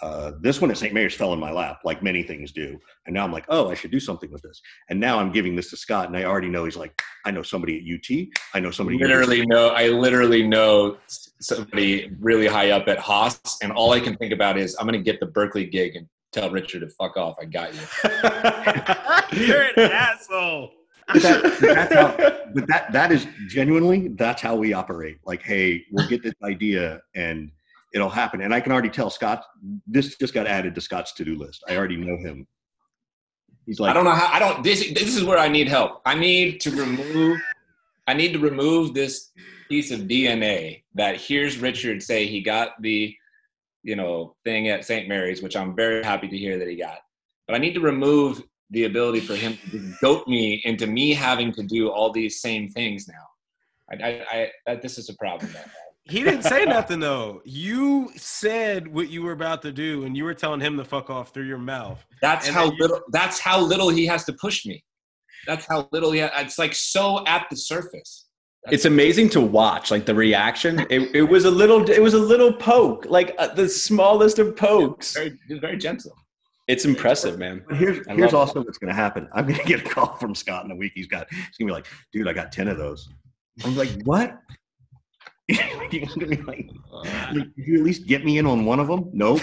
Uh, this one at St. Mary's fell in my lap, like many things do, and now I'm like, oh, I should do something with this. And now I'm giving this to Scott, and I already know he's like, I know somebody at UT, I know somebody. at Literally know. I literally know somebody really high up at Haas, and all I can think about is I'm gonna get the Berkeley gig and tell Richard to fuck off. I got you. You're an asshole. But that, that's how, but that that is genuinely that's how we operate. Like, hey, we'll get this idea and it'll happen. And I can already tell Scott. This just got added to Scott's to do list. I already know him. He's like, I don't know how. I don't. This this is where I need help. I need to remove. I need to remove this piece of DNA that here's Richard say he got the, you know, thing at St. Mary's, which I'm very happy to hear that he got. But I need to remove the ability for him to goat me into me having to do all these same things now. I, I, I that this is a problem. Man. He didn't say nothing though. You said what you were about to do, and you were telling him to fuck off through your mouth. That's And how then you- little. That's how little he has to push me. That's how little he. It's like so at the surface. it's amazing to watch like the reaction it, it was a little it was a little poke like uh, the smallest of pokes Very, very gentle. it's impressive man here's here's love also what's going to happen. I'm going to get a call from Scott in a week. He's got he's going to be like, dude, I got ten of those. I'm like, what? Gonna be like, like, Did you at least get me in on one of them? Nope.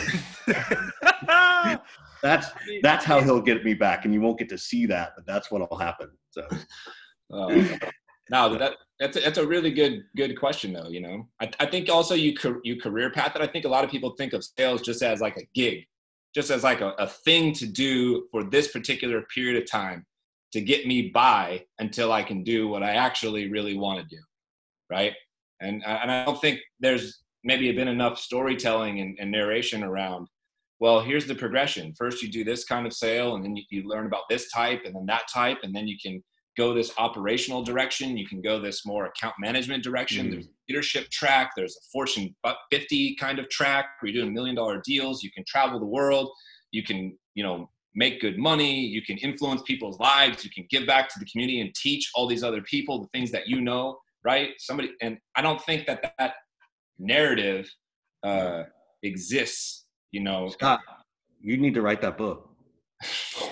That's that's how he'll get me back, and you won't get to see that, but that's what'll happen. So Uh, no, that that's a, that's a really good good question though. You know, I, I think also you you career path that I think a lot of people think of sales just as like a gig, just as like a, a thing to do for this particular period of time to get me by until I can do what I actually really want to do, right? And and I don't think there's maybe been enough storytelling and, and narration around. Well, here's the progression. First, you do this kind of sale, and then you, you learn about this type, and then that type, and then you can go this operational direction. You can go this more account management direction. Mm. There's a leadership track. There's a Fortune 50 kind of track where you're doing million dollar deals. You can travel the world. You can, you know, make good money. You can influence people's lives. You can give back to the community and teach all these other people the things that you know, right? Somebody, and I don't think that that narrative uh, exists. You know, Scott, you need to write that book.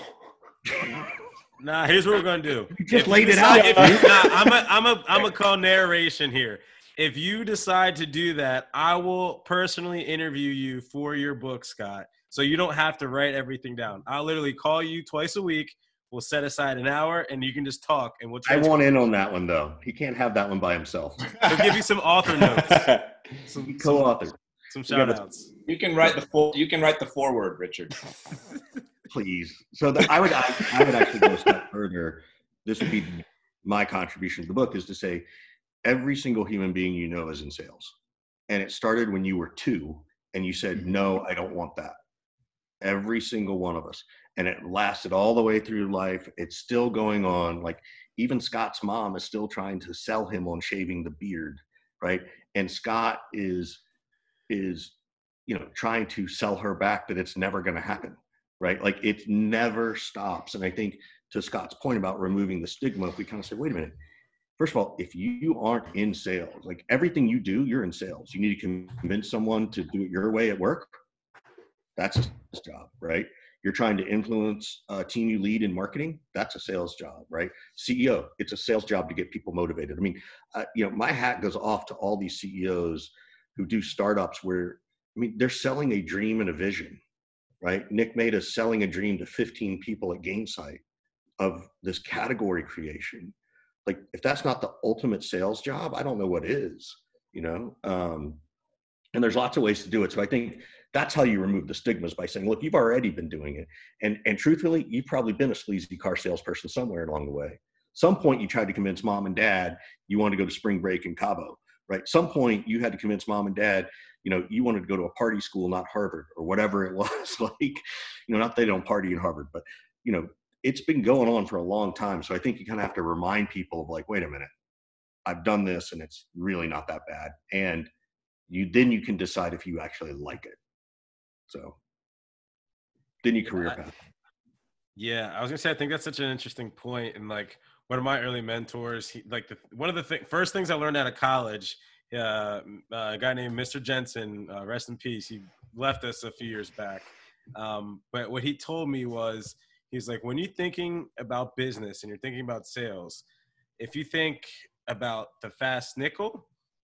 Nah, here's what we're gonna do. You just If you laid it decide- out, if man. you- nah, I'm a, I'm a, I'm a call narration here. If you decide to do that, I will personally interview you for your book, Scott. So you don't have to write everything down. I'll literally call you twice a week. We'll set aside an hour, and you can just talk, and we'll. I want in on that one though. He can't have that one by himself. We'll give you some author notes, some, some, Co-author, some We shout gotta- outs. you can write the for, you can write the foreword, Richard. please. So the, I would I, I would actually go a step further. This would be my contribution to the book is to say every single human being you know is in sales, and it started when you were two, and you said mm-hmm. no, I don't want that. Every single one of us, and it lasted all the way through life. It's still going on. Like even Scott's mom is still trying to sell him on shaving the beard, right? And Scott is is you know trying to sell her back that it's never going to happen, right? Like it never stops. And I think to Scott's point about removing the stigma, if we kind of say, wait a minute, first of all, if you aren't in sales, like everything you do, you're in sales. You need to convince someone to do it your way at work. That's his job, right? You're trying to influence a team you lead in marketing. That's a sales job, right? CEO, it's a sales job to get people motivated. I mean, uh, you know, my hat goes off to all these CEOs who do startups where, I mean, they're selling a dream and a vision, right? Nick Mehta's selling a dream to 15 people at Gainsight of this category creation. Like, if that's not the ultimate sales job, I don't know what is, you know? Um, and there's lots of ways to do it. So I think that's how you remove the stigmas by saying, look, you've already been doing it. And, and truthfully, you've probably been a sleazy car salesperson somewhere along the way. Some point you tried to convince mom and dad you wanted to go to spring break in Cabo, right? Some point you had to convince mom and dad, you know, you wanted to go to a party school, not Harvard or whatever it was like, you know, not they don't party in Harvard, but you know, it's been going on for a long time. So I think you kind of have to remind people of like, wait a minute, I've done this and it's really not that bad. And you then you can decide if you actually like it. So then your career path. Yeah, I was gonna say I think that's such an interesting point, and like one of my early mentors, he like the one of the th- first things I learned out of college. Uh, a guy named Mr. Jensen, uh, rest in peace. He left us a few years back, um, but what he told me was he's like when you're thinking about business and you're thinking about sales, if you think about the fast nickel,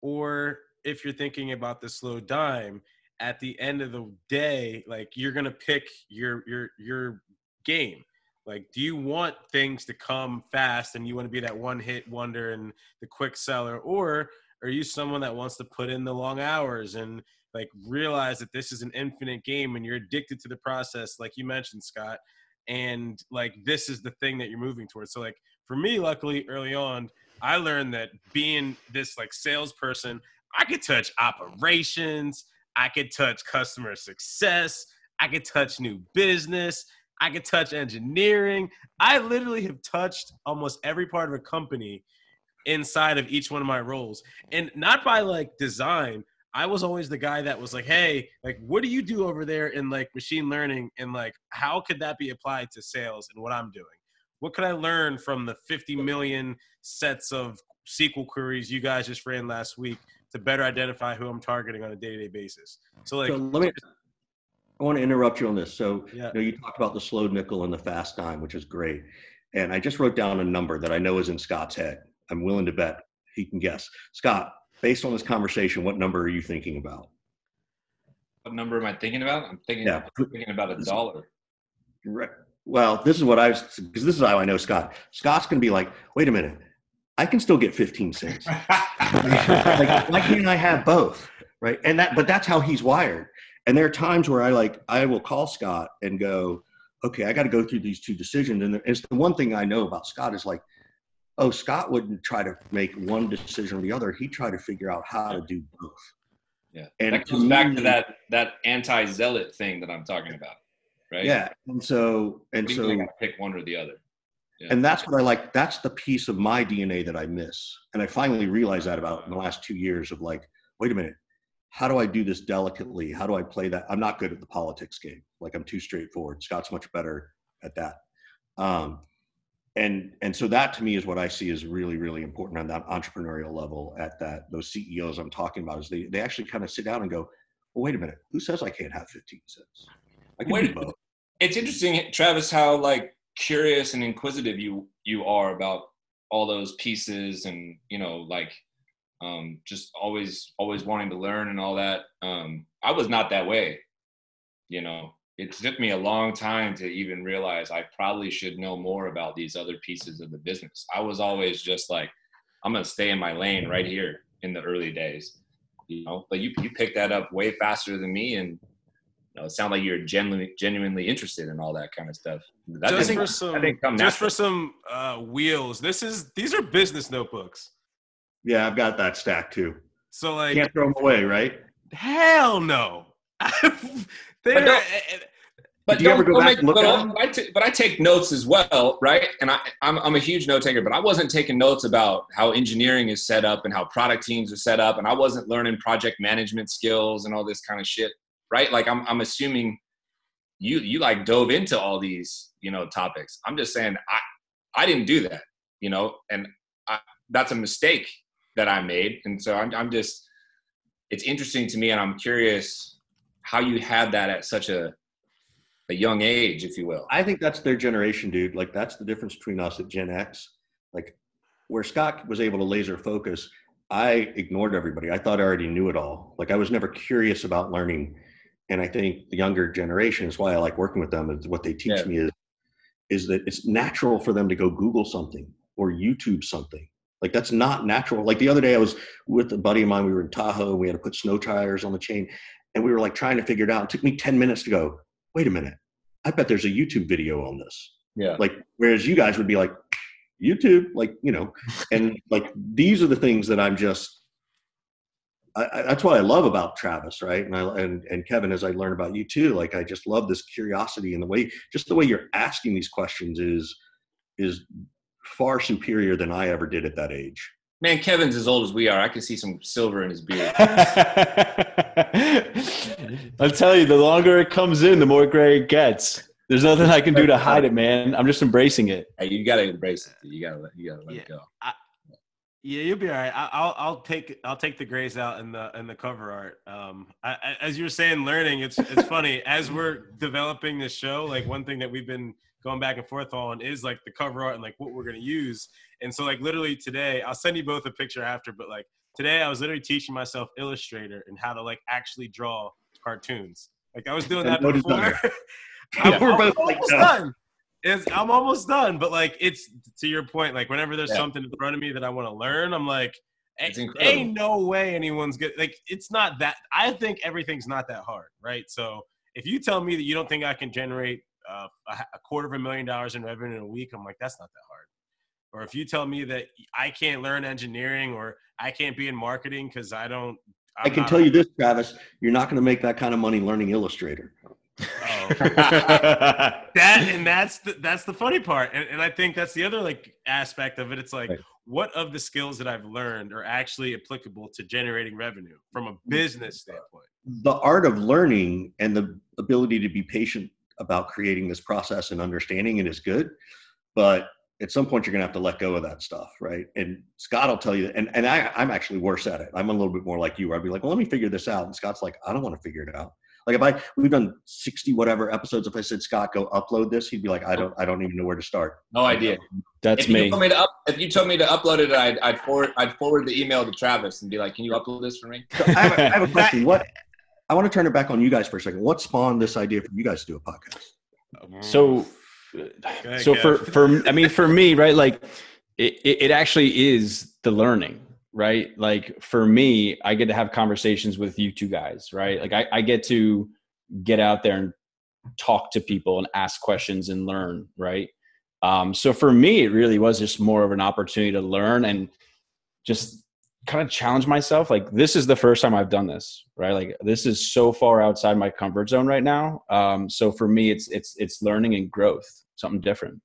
or if you're thinking about the slow dime, at the end of the day, like you're gonna pick your your your game. Like, do you want things to come fast and you want to be that one hit wonder and the quick seller, or are you someone that wants to put in the long hours and like realize that this is an infinite game and you're addicted to the process, like you mentioned, Scott, and like this is the thing that you're moving towards. So, like for me, luckily early on, I learned that being this like salesperson, I could touch operations. I could touch customer success. I could touch new business. I could touch engineering. I literally have touched almost every part of a company inside of each one of my roles. And not by like design. I was always the guy that was like, hey, like, what do you do over there in like machine learning? And like, how could that be applied to sales and what I'm doing? What could I learn from the 50 million sets of SQL queries you guys just ran last week to better identify who I'm targeting on a day to day basis. So like, so let me. I want to interrupt you on this. So yeah. you, know, you talked about the slow nickel and the fast dime, which is great. And I just wrote down a number that I know is in Scott's head. I'm willing to bet he can guess. Scott, based on this conversation, what number are you thinking about? What number am I thinking about? I'm thinking, yeah. I'm thinking about a dollar. Right. Well, this is what I was because this is how I know Scott. Scott's going to be like, wait a minute, I can still get 15 cents. like, why can't I have both? Right. And that, but that's how he's wired. And there are times where I like, I will call Scott and go, okay, I got to go through these two decisions. And it's the one thing I know about Scott is like, oh, Scott wouldn't try to make one decision or the other. He tried to figure out how to do both. Yeah. And that comes back to that, that anti-zealot thing that I'm talking about. Right. Yeah. And so, and so pick one or the other. Yeah. And that's what I like. That's the piece of my DNA that I miss. And I finally realized that about in the last two years of like, wait a minute, how do I do this delicately? How do I play that? I'm not good at the politics game. Like I'm too straightforward. Scott's much better at that. Um, and and so that to me is what I see is really really important on that entrepreneurial level. At that those CEOs I'm talking about is they they actually kind of sit down and go, well, wait a minute, who says I can't have 15 cents? I can wait, do both. It's interesting, Travis, how like curious and inquisitive you you are about all those pieces and you know like um, just always always wanting to learn and all that. Um, i was not that way you know. It took me a long time to even realize i probably should know more about these other pieces of the business. I was always just like i'm gonna stay in my lane right here in the early days you know. But you, you picked that up way faster than me and know, it sounds like you're genuinely genuinely interested in all that kind of stuff. That just for some, just for some uh, wheels. This is these are business notebooks. Yeah, I've got that stack too. So like, can't throw them away, right? Hell no. they're, But Did you don't- ever go back make- and look but, at I- them? but I but I take notes as well, right? And I, I'm, I'm a huge note taker, but I wasn't taking notes about how engineering is set up and how product teams are set up, and I wasn't learning project management skills and all this kind of shit, right? Like I'm, I'm assuming you, you like dove into all these, you know, topics. I'm just saying I, I didn't do that, you know, and I, that's a mistake that I made, and so I'm, I'm just, it's interesting to me, and I'm curious how you had that at such a a young age, if you will. I think that's their generation, dude. Like that's the difference between us at Gen X. Like where Scott was able to laser focus, I ignored everybody. I thought I already knew it all. Like I was never curious about learning. And I think the younger generation is why I like working with them. Is what they teach Yeah. me is is that it's natural for them to go Google something or YouTube something. Like that's not natural. Like the other day, I was with a buddy of mine. We were in Tahoe and we had to put snow tires on the chain, and we were like trying to figure it out. It took me ten minutes to go. Wait a minute. I bet there's a YouTube video on this. Yeah. Like, whereas you guys would be like, YouTube, like, you know, and like these are the things that I'm just, I, I, that's what I love about Travis, right? And I, and, and Kevin, as I learn about you too, like, I just love this curiosity and the way, just the way you're asking these questions is, is far superior than I ever did at that age. Man, Kevin's as old as we are. I can see some silver in his beard. I'll tell you, the longer it comes in, the more gray it gets. There's nothing I can do to hide it, man. I'm just embracing it. hey, you gotta embrace it. You gotta let you gotta let it Yeah. go. Yeah, you'll be all right. I, I'll I'll take I'll take the grays out in the in the cover art. Um, I, I, as you were saying, learning. It's it's funny as we're developing this show. Like one thing that we've been going back and forth on is like the cover art and like what we're gonna use. And so like literally today, I'll send you both a picture after. But like today, I was literally teaching myself Illustrator and how to like actually draw cartoons. Like I was doing And that before. I'm, We're I'm both like, almost no. done. It's, I'm almost done, but like it's to your point. Like whenever there's Yeah. something in front of me that I want to learn, I'm like, ain't, no way anyone's good. Like it's not that. I think everything's not that hard, right? So if you tell me that you don't think I can generate uh, a, a quarter of a million dollars in revenue in a week, I'm like, that's not that hard. Or if you tell me that I can't learn engineering or I can't be in marketing because I don't, i I'm can not- tell you this, Travis, you're not going to make that kind of money learning Illustrator. That and that's the that's the funny part. And, and i think that's the other like aspect of it. It's like Right. what of the skills that i've learned are actually applicable to generating revenue from a mm-hmm. business standpoint? The art of learning and the ability to be patient about creating this process and understanding it is good but at some point you're going to have to let go of that stuff right? And scott will tell you and, and I, i'm actually worse at it. I'm a little bit more like you where i'd be like well let me figure this out. And scott's like i don't want to figure it out like if i we've done 60 whatever episodes if i said scott go upload this he'd be like i don't i don't even know where to start No idea. That's if you me. told me to up, if you told me to upload it, I'd, I'd forward I'd forward the email to Travis and be like, "Can you upload this for me?" So I, have a, I have a question what i want to turn it back on you guys for a second what spawned this idea for you guys to do a podcast So, so for for I mean for me, right? Like it, it it actually is the learning, right? Like for me, I get to have conversations with you two guys, right? Like I, I get to get out there and talk to people and ask questions and learn, right? Um, so for me, it really was just more of an opportunity to learn and just kind of challenge myself. Like this is the first time I've done this, right? Like this is so far outside my comfort zone right now. Um, so for me, it's it's it's learning and growth, something different.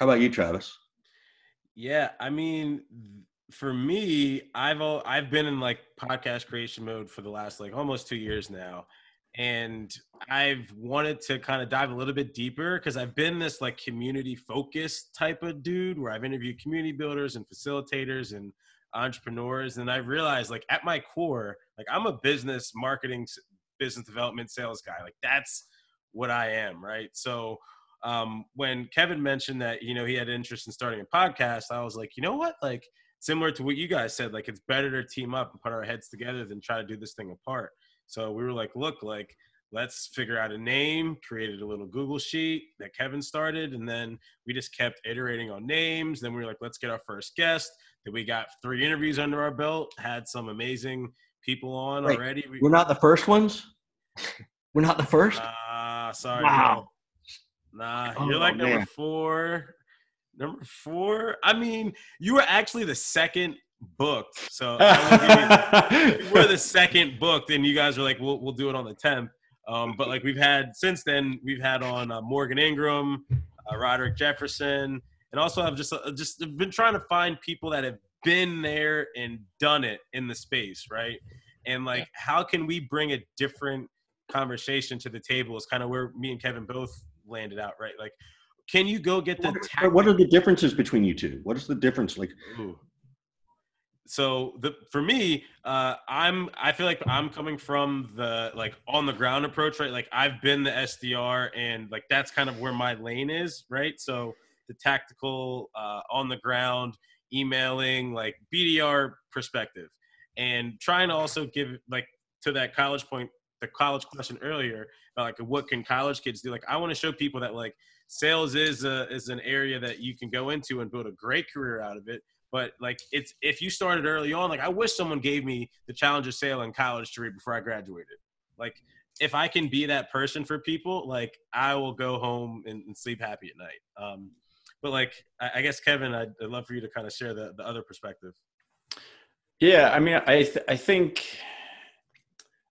how about you travis Yeah, I mean, for me, I've I've been in like podcast creation mode for the last like almost two years now, and I've wanted to kind of dive a little bit deeper because I've been this like community focused type of dude where I've interviewed community builders and facilitators and entrepreneurs, and I've realized like at my core, like I'm a business marketing, business development, sales guy. Like that's what I am, right? So um, when Kevin mentioned that you know he had interest in starting a podcast, I was like, you know what, like similar to what you guys said, like it's better to team up and put our heads together than try to do this thing apart. So we were like, look, like let's figure out a name. Created a little Google sheet that Kevin started, and then we just kept iterating on names. Then we were like, let's get our first guest. Then we got three interviews under our belt. Had some amazing people on Wait, already. We, we're not the first ones we're not the first Ah, sorry. Wow. no. Nah, Oh, you're like number man. four. Number four. I mean, you were actually the second booked. So I you, you were the second booked, and you guys were like, "We'll we'll do it on the 10th." Um, but like we've had since then, we've had on uh, Morgan Ingram, uh, Roderick Jefferson, and also I've just uh, just been trying to find people that have been there and done it in the space, right? And like, how can we bring a different conversation to the table? Is kind of where me and Kevin both landed out, right? Like, can you go get the? What, what are the differences between you two? What is the difference? Like, Ooh so the for me uh i'm i feel like i'm coming from the like on the ground approach right like i've been the sdr and like that's kind of where my lane is right so the tactical uh on the ground emailing like bdr perspective and trying to also give like to that college point the college question earlier about like what can college kids do like i want to show people that like sales is a is an area that you can go into and build a great career out of it but like it's if you started early on, like I wish someone gave me the Challenger Sale in college to read before I graduated. Like if I can be that person for people, like I will go home and, and sleep happy at night. Um, but like I, I guess Kevin, I'd, I'd, love for you to kind of share the, the other perspective. Yeah, I mean, I th- I think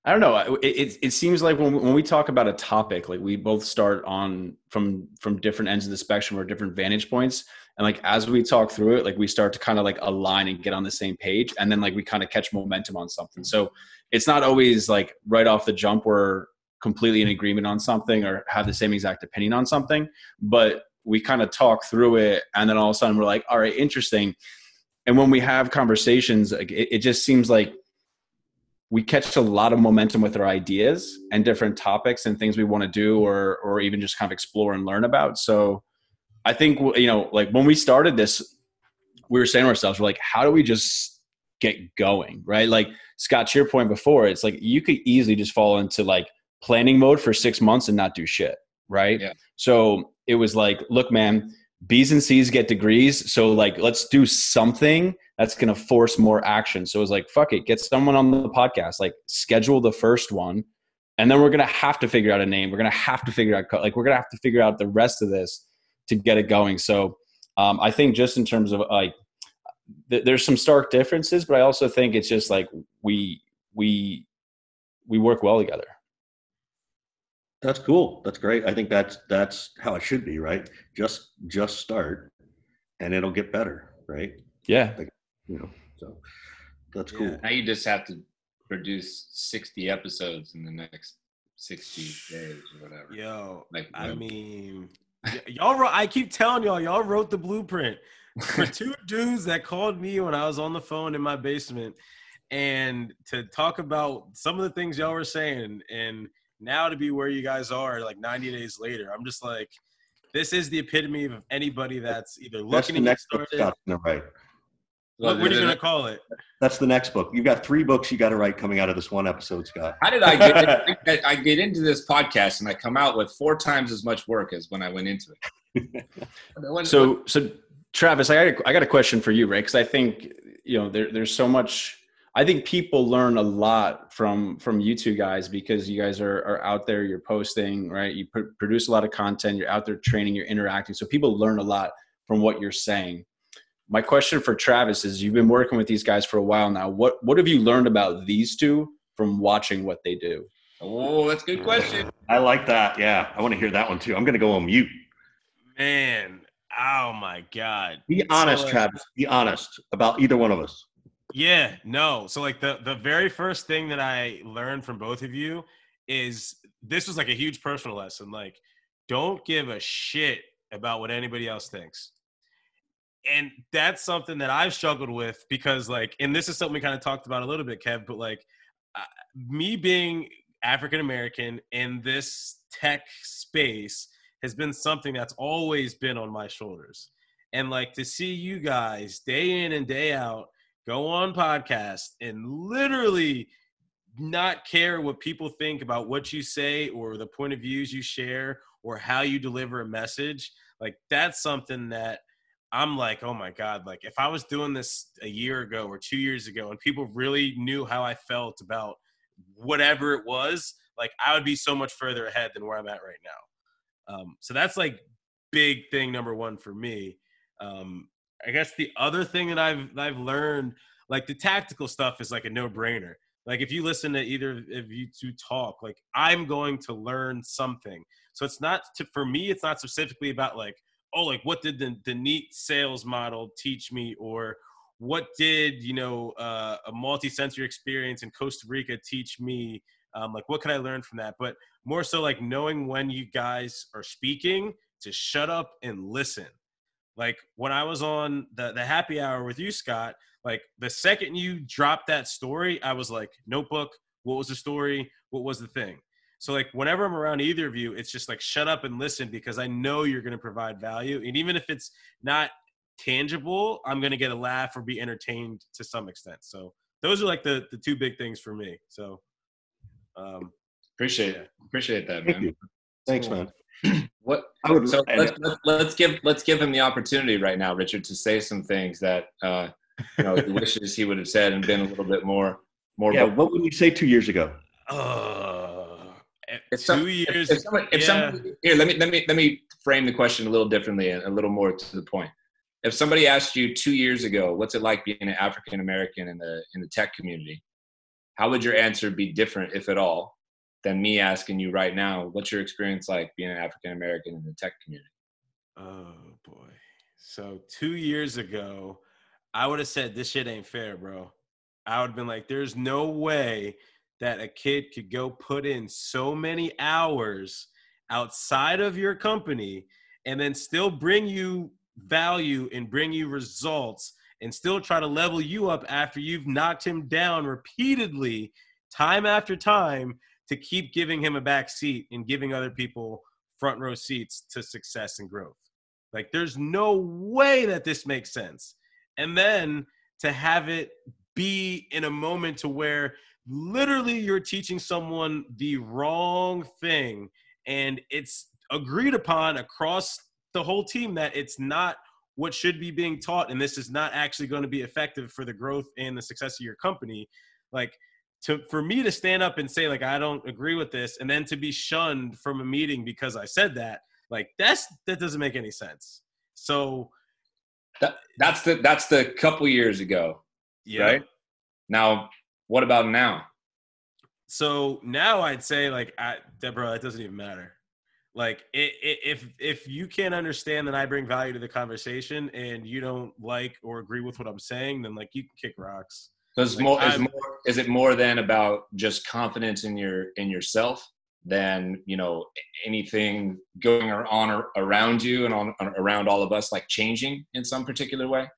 I don't know. It, it, it seems like when when we talk about a topic, like we both start on from from different ends of the spectrum or different vantage points. And like as we talk through it like we start to kind of like align and get on the same page. And then like we kind of catch momentum on something. So it's not always like right off the jump we're completely in agreement on something or have the same exact opinion on something. But we kind of talk through it and then all of a sudden we're like all right interesting. And when we have conversations like it, it just seems like we catch a lot of momentum with our ideas and different topics and things we want to do or or even just kind of explore and learn about so I think you know, like when we started this, we were saying to ourselves, we're like, how do we just get going, right? Like Scott, to your point before, it's like you could easily just fall into like planning mode for six months and not do shit, right? Yeah. So it was like, look, man, B's and C's get degrees, so like let's do something that's gonna force more action. So it was like, fuck it, get someone on the podcast, like schedule the first one, and then we're gonna have to figure out a name. We're gonna have to figure out like we're gonna have to figure out the rest of this to get it going. So um, I think just in terms of like, th- there's some stark differences, but I also think it's just like we we we work well together. That's cool. That's great. I think that's that's how it should be, right? Just just start, and it'll get better, right? Yeah. Like, you know, so that's cool. Yeah. Now you just have to produce 60 episodes in the next 60 days or whatever. Yo, like I mean, y'all wrote, I keep telling y'all, y'all wrote the blueprint for two dudes that called me when I was on the phone in my basement and to talk about some of the things y'all were saying and now to be where you guys are like 90 days later i'm just like this is the epitome of anybody that's either looking that's the next book Scott's gonna write. What, what are you gonna call it? That's the next book. You've got three books you got to write coming out of this one episode, Scott. How did I get? I get into this podcast and I come out with four times as much work as when I went into it. so, so Travis, I got a, I got a question for you, right? Because I think you know there, there's so much. I think people learn a lot from from you two guys because you guys are are out there. You're posting, right? You pr- produce a lot of content. You're out there training. You're interacting. So people learn a lot from what you're saying my question for Travis is: You've been working with these guys for a while now. What what have you learned about these two from watching what they do? Oh, that's a good question. I like that. Yeah, I want to hear that one too. I'm going to go on mute. Man, oh my god. Be honest, so, Travis. Be honest about either one of us. Yeah, no. So like the the very first thing that I learned from both of you is this was like a huge personal lesson. Like, don't give a shit about what anybody else thinks and that's something that I've struggled with because like, and this is something we kind of talked about a little bit, Kev. But like, uh, me being African American in this tech space has been something that's always been on my shoulders. And like to see you guys day in and day out go on podcasts and literally not care what people think about what you say or the point of views you share or how you deliver a message like that's something that I'm like, oh my God, like if I was doing this a year ago or two years ago and people really knew how I felt about whatever it was, like I would be so much further ahead than where I'm at right now. Um, so that's like big thing number one for me. Um, I guess the other thing that I've I've learned, like the tactical stuff, is like a no brainer. like if you listen to either of you two talk like i'm going to learn something so it's not to, for me it's not specifically about like oh like what did the, the neat sales model teach me? Or what did you know uh, a multi-sensory experience in costa rica teach me? Um, like what can i learn from that? But more so like knowing when you guys are speaking to shut up and listen. Like when i was on the, the happy hour with you scott like the second you dropped that story i was like notebook what was the story? What was the thing so like whenever i'm around either of you it's just like shut up and listen because i know you're going to provide value and even if it's not tangible i'm going to get a laugh or be entertained to some extent so those are like the the two big things for me so um appreciate it appreciate that Thank man you. Thanks, man. what I would. so let's, let's, let's give let's give him the opportunity right now richard to say some things that uh you know he wishes he would have said and been a little bit more more yeah. What would you say two years ago? uh Eh, if two some- years if somebody, if yeah. somebody here let me let me let me frame the question a little differently and a little more to the point if somebody asked you two years ago what's it like being an african american in the in the tech community how would your answer be different if at all than me asking you right now what's your experience like being an african american in the tech community Oh boy. So two years ago, I would have said this shit ain't fair, bro. I would have been like, there's no way that a kid could go put in so many hours outside of your company and then still bring you value and bring you results and still try to level you up after you've knocked him down repeatedly, time after time, to keep giving him a back seat and giving other people front row seats to success and growth. Like, there's no way that this makes sense. And then to have it be in a moment to where literally you're teaching someone the wrong thing and it's agreed upon across the whole team that it's not what should be being taught and this is not actually going to be effective for the growth and the success of your company like to for me to stand up and say like I don't agree with this and then to be shunned from a meeting because I said that like that's that doesn't make any sense. So that, that's the that's the couple years ago yeah. right now what about now So now I'd say like I, Deborah, it doesn't even matter. Like i i if if you can't understand that I bring value to the conversation and you don't like or agree with what I'm saying, then like you can kick rocks. So it's Like, more, is more is it more than about just confidence in your in yourself than you know anything going on ar- around you and on around all of us like changing in some particular way?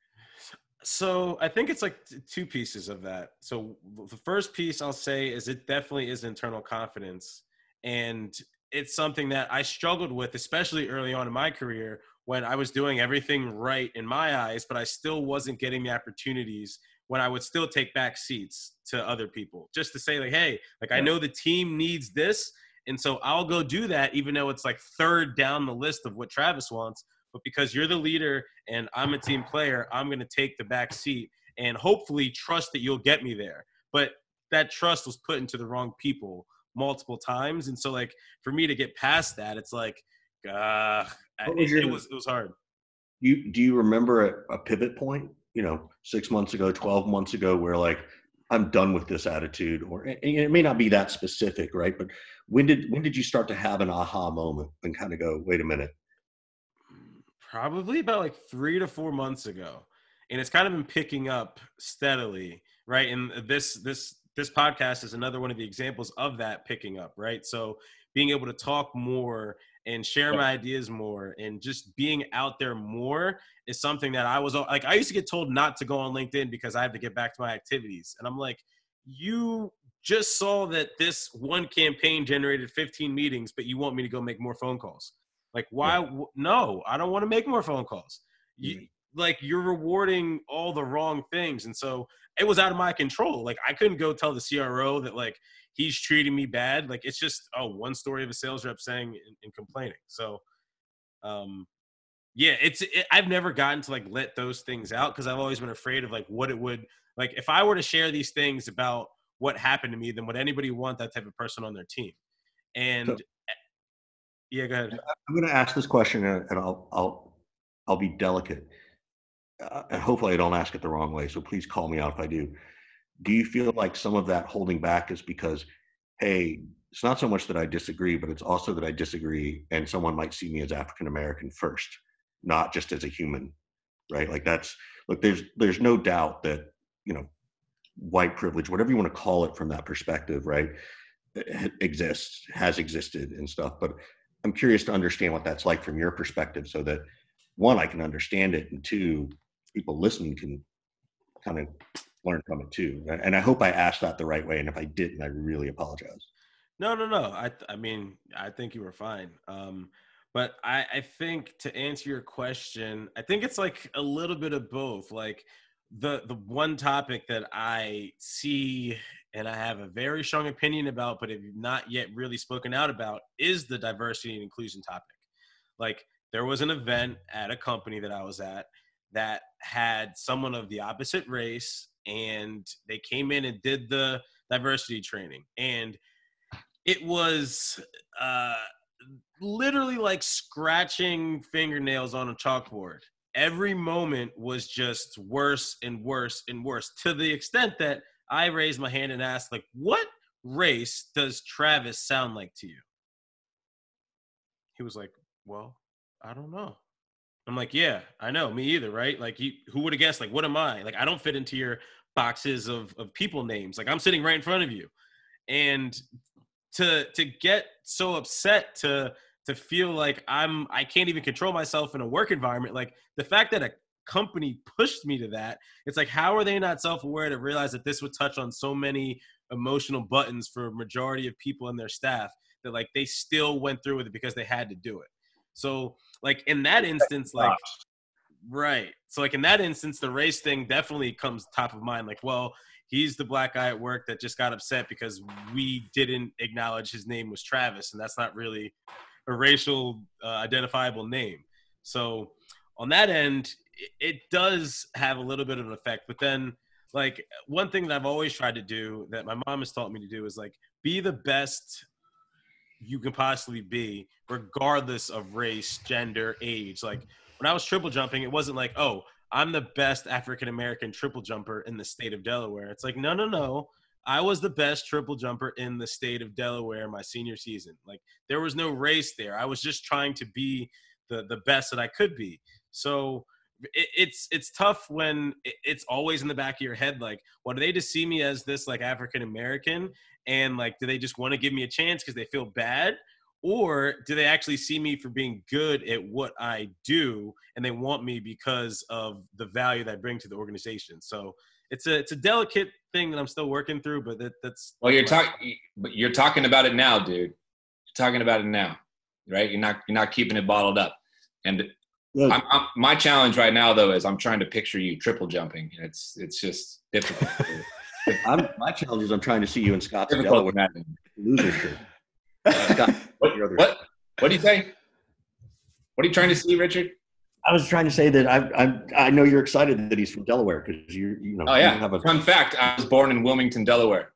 So I think it's like t- two pieces of that. So the first piece I'll say is it definitely is internal confidence, and it's something that I struggled with, especially early on in my career when I was doing everything right in my eyes, but I still wasn't getting the opportunities when I would still take back seats to other people just to say like, hey, like I know the team needs this, and so I'll go do that, even though it's like third down the list of what Travis wants. But because you're the leader and I'm a team player, I'm going to take the back seat and hopefully trust that you'll get me there. But that trust was put into the wrong people multiple times, and so like for me to get past that, it's like, uh, was it, it was it was hard. You do you remember a, a pivot point? You know, six months ago, twelve months ago, where like I'm done with this attitude, or it may not be that specific, right? But when did when did you start to have an aha moment and kind of go, wait a minute? Probably about like three to four months ago and it's kind of been picking up steadily right? And this this this podcast is another one of the examples of that picking up right? So being able to talk more and share my ideas more and just being out there more is something that i was like i used to get told not to go on linkedin because i had to get back to my activities and i'm like you just saw that this one campaign generated 15 meetings but you want me to go make more phone calls like, why? w No, I don't want to make more phone calls. You, like, you're rewarding all the wrong things. And so it was out of my control. Like, I couldn't go tell the CRO that, like, he's treating me bad. Like, it's just, oh, one story of a sales rep saying and, and complaining. So, um, yeah, it's, it, I've never gotten to, like, let those things out because I've always been afraid of, like, what it would, like, if I were to share these things about what happened to me, then would anybody want that type of person on their team? And, So- yeah, go ahead. I'm going to ask this question, and I'll I'll I'll be delicate, uh, and hopefully I don't ask it the wrong way. So please call me out if I do. do you feel like some of that holding back is because, hey, it's not so much that I disagree, but it's also that I disagree, and someone might see me as African American first, not just as a human, right? Like that's look. There's there's no doubt that you know white privilege, whatever you want to call it from that perspective, right, exists, has existed and stuff. But I'm curious to understand what that's like from your perspective, so that one, I can understand it, and two, people listening can kind of learn from it too. And I hope I asked that the right way. And if I didn't, I really apologize. No, no, no. I, I mean, I think you were fine. Um, but I, I think to answer your question, I think it's like a little bit of both. Like the the one topic that I see and I have a very strong opinion about, but have not yet really spoken out about, is the diversity and inclusion topic. Like there was an event at a company that I was at that had someone of the opposite race and they came in and did the diversity training and it was uh, literally like scratching fingernails on a chalkboard every moment was just worse and worse and worse to the extent that i raised my hand and asked like what race does travis sound like to you? He was like well i don't know. I'm like yeah i know. Me either right? Like you, who would have guessed? Like what am i? Like i don't fit into your boxes of of people names. Like I'm sitting right in front of you, and to to get so upset to to feel like I'm I can't even control myself in a work environment. Like the fact that a company pushed me to that, it's like how are they not self aware to realize that this would touch on so many emotional buttons for a majority of people and their staff that like they still went through with it because they had to do it. So like in that instance, like Right. So like in that instance, the race thing definitely comes top of mind. Like, well, he's the black guy at work that just got upset because we didn't acknowledge his name was Travis, and that's not really a racial uh, identifiable name. So on that end, it does have a little bit of an effect. But then, like one thing that I've always tried to do that my mom has taught me to do is like be the best you can possibly be, regardless of race, gender, age. Like when I was triple jumping, it wasn't like, oh, I'm the best African American triple jumper in the state of Delaware. It's like, no, no, no. I was the best triple jumper in the state of Delaware my senior season. Like there was no race there. I was just trying to be the the best that I could be. So it, it's it's tough when it's always in the back of your head. Like, what do they just see me as this like African American, and like, do they just want to give me a chance because they feel bad, or do they actually see me for being good at what I do and they want me because of the value that I bring to the organization? So it's a it's a delicate thing that I'm still working through, but that, that's well, you're talking but you're talking about it now, dude. You're talking about it now, right? You're not you're not keeping it bottled up. And I'm, I'm, my challenge right now, though, is I'm trying to picture you triple jumping. It's it's just difficult. I'm, my challenge is I'm trying to see you in Scottsdale. Delaware. Loser shirt. what, what? What do you say? What are you trying to see, Richard? I was trying to say that I I, I know you're excited that he's from Delaware because you you know. Oh yeah. have a fun fact: I was born in Wilmington, Delaware.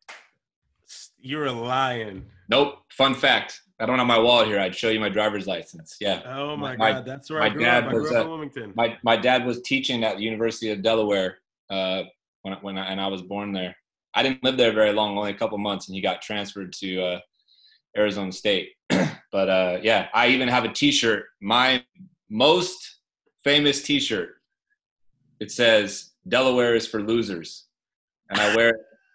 You're a lion. Nope. Fun fact. I don't have my wallet here. I'd show you my driver's license. Yeah. Oh my, my god, that's where I grew up. I grew up in Wilmington. My my dad was teaching at the University of Delaware uh, when when I, and I was born there. I didn't live there very long, only a couple months, and he got transferred to uh, Arizona State. but uh, yeah, I even have a T-shirt. My most famous T-shirt. It says "Delaware is for losers," and I wear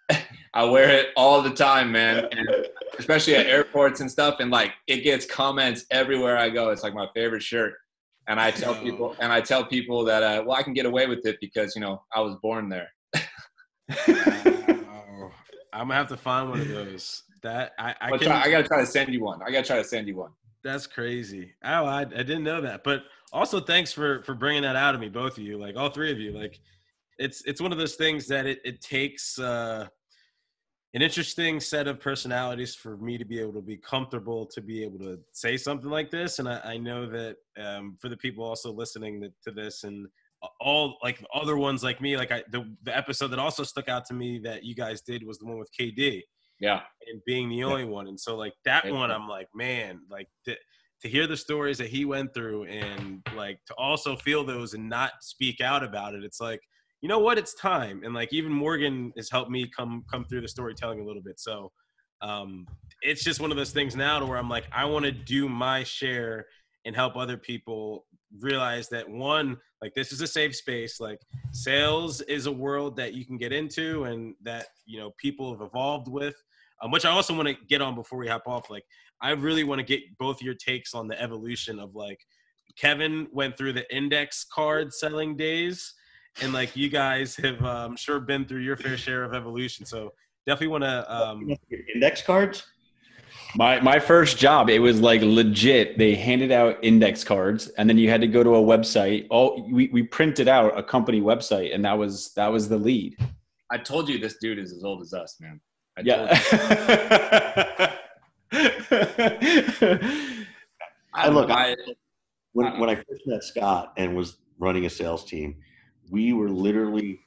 it. I wear it all the time, man. And especially at airports and stuff. And like, it gets comments everywhere I go. It's like my favorite shirt. And I tell people, and I tell people that, uh, well, I can get away with it because you know I was born there. wow. I'm gonna have to find one of those. That I I, can, try, I gotta try to send you one. I gotta try to send you one. That's crazy. Oh, I, I didn't know that. But also, thanks for for bringing that out of me, both of you, like all three of you. Like, it's it's one of those things that it it takes uh, an interesting set of personalities for me to be able to be comfortable to be able to say something like this. And I, I know that um, for the people also listening to, to this and all like other ones like me, like I the the episode that also stuck out to me that you guys did was the one with KD yeah. And being the only one. And so like that yeah. one, I'm like, man, like to, to hear the stories that he went through and like to also feel those and not speak out about it. It's like, you know what, it's time. And like even Morgan has helped me come come through the storytelling a little bit. So um, it's just one of those things now to where I'm like, I want to do my share and help other people realize that one, like this is a safe space. Like sales is a world that you can get into and that you know people have evolved with. Um, which I also want to get on before we hop off. Like, I really want to get both your takes on the evolution of like Kevin went through the index card selling days, and like you guys have um, sure been through your fair share of evolution. So definitely want to um, index cards. My my first job, it was like legit. They handed out index cards, and then you had to go to a website. Oh, we, we printed out a company website, and that was that was the lead. I told you this dude is as old as us, man. I yeah. I look. I, when when I first met Scott and was running a sales team, we were literally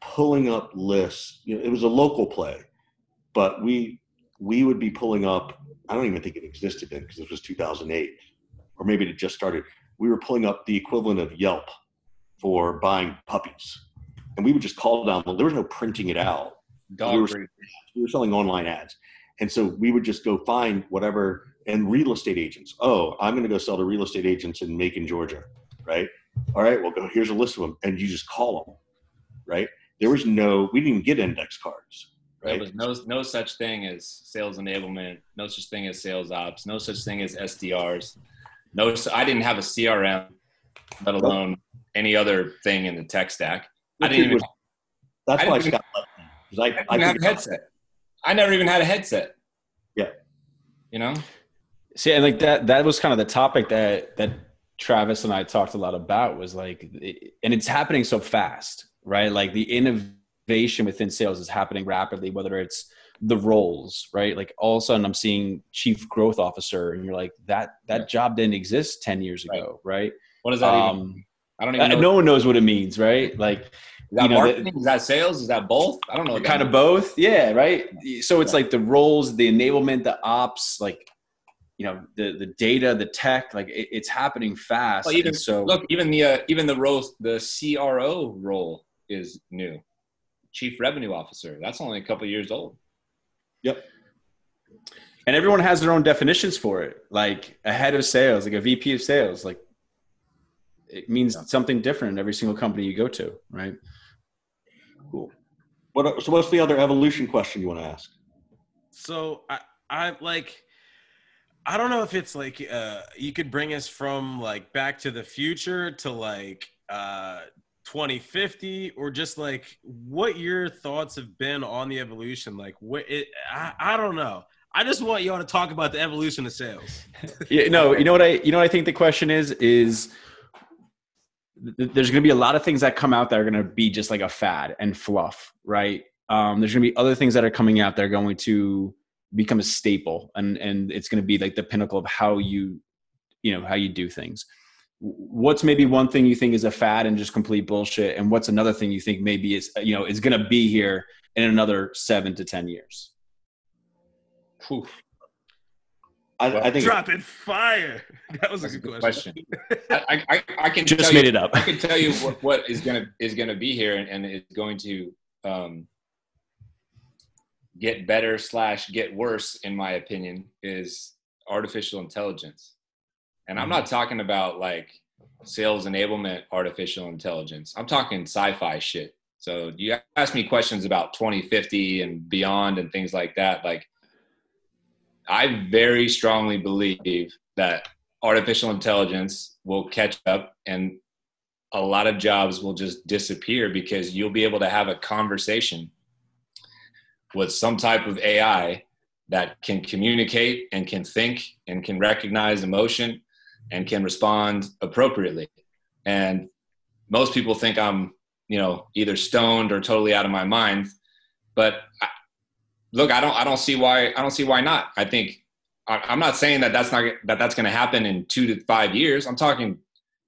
pulling up lists. You know, it was a local play, but we we would be pulling up. I don't even think it existed then because it was 2008, or maybe it just started. We were pulling up the equivalent of Yelp for buying puppies, and we would just call down. There was no printing it out. Dog we, were, we were selling online ads, and so we would just go find whatever. And real estate agents. Oh, I'm going to go sell to real estate agents in Macon, Georgia, right? All right, well, go. Here's a list of them, and you just call them, right? There was no. We didn't even get index cards Right? There was no no such thing as sales enablement, no such thing as sales ops, no such thing as SDRs. No, I didn't have a CRM, let alone any other thing in the tech stack. I didn't even. That's I why I got lucky. I, I, I have a headset. I never even had a headset. Yeah. You know. See, and like that, that was kind of the topic that that Travis and I talked a lot about was like, and it's happening so fast, right? Like the innovation within sales is happening rapidly, whether it's the roles, right? Like all of a sudden I'm seeing chief growth officer and you're like, that, that job didn't exist 10 years ago. Right. What does that um, even I don't even know. No one knows what it means, right? Like, is that you know, marketing? is that sales? Is that both? I don't know. Kind of both. Yeah. Right. So it's yeah. like the roles, the enablement, the ops, like, you know, the, the data, the tech, like it, it's happening fast. Well, even, so look, even the, uh, even the role, the CRO role is new chief revenue officer. That's only a couple years old. Yep. And everyone has their own definitions for it. Like a head of sales, like a VP of sales, like it means yeah. something different in every single company you go to, right? Cool. What so what's the other evolution question you want to ask? So I I like I don't know if it's like uh you could bring us from like back to the future to like uh 2050 or just like what your thoughts have been on the evolution. Like what it I, I don't know. I just want y'all to talk about the evolution of sales. Yeah no you know what i you know what i think the question is is there's going to be a lot of things that come out that are going to be just like a fad and fluff right? Um, there's going to be other things that are coming out that are going to become a staple and and it's going to be like the pinnacle of how you you know how you do things what's maybe one thing you think is a fad and just complete bullshit and what's another thing you think maybe is you know is going to be here in another seven to ten years Whew. I, I, think dropping fire. That was a good, good question. question. I, I, I, can just made you, it up. I can tell you what, what is gonna is gonna be here and, and is going to um, get better slash get worse, in my opinion, is artificial intelligence. And I'm not mm-hmm. talking about like sales enablement artificial intelligence. I'm talking sci-fi shit. So you ask me questions about 2050 and beyond and things like that. Like I very strongly believe that artificial intelligence will catch up and a lot of jobs will just disappear because you'll be able to have a conversation with some type of AI that can communicate and can think and can recognize emotion and can respond appropriately. And most people think I'm, you know, either stoned or totally out of my mind. But I, look, I don't, I don't see why, I don't see why not. I think I, am not saying that that's not that that's going to happen in two to five years. I'm talking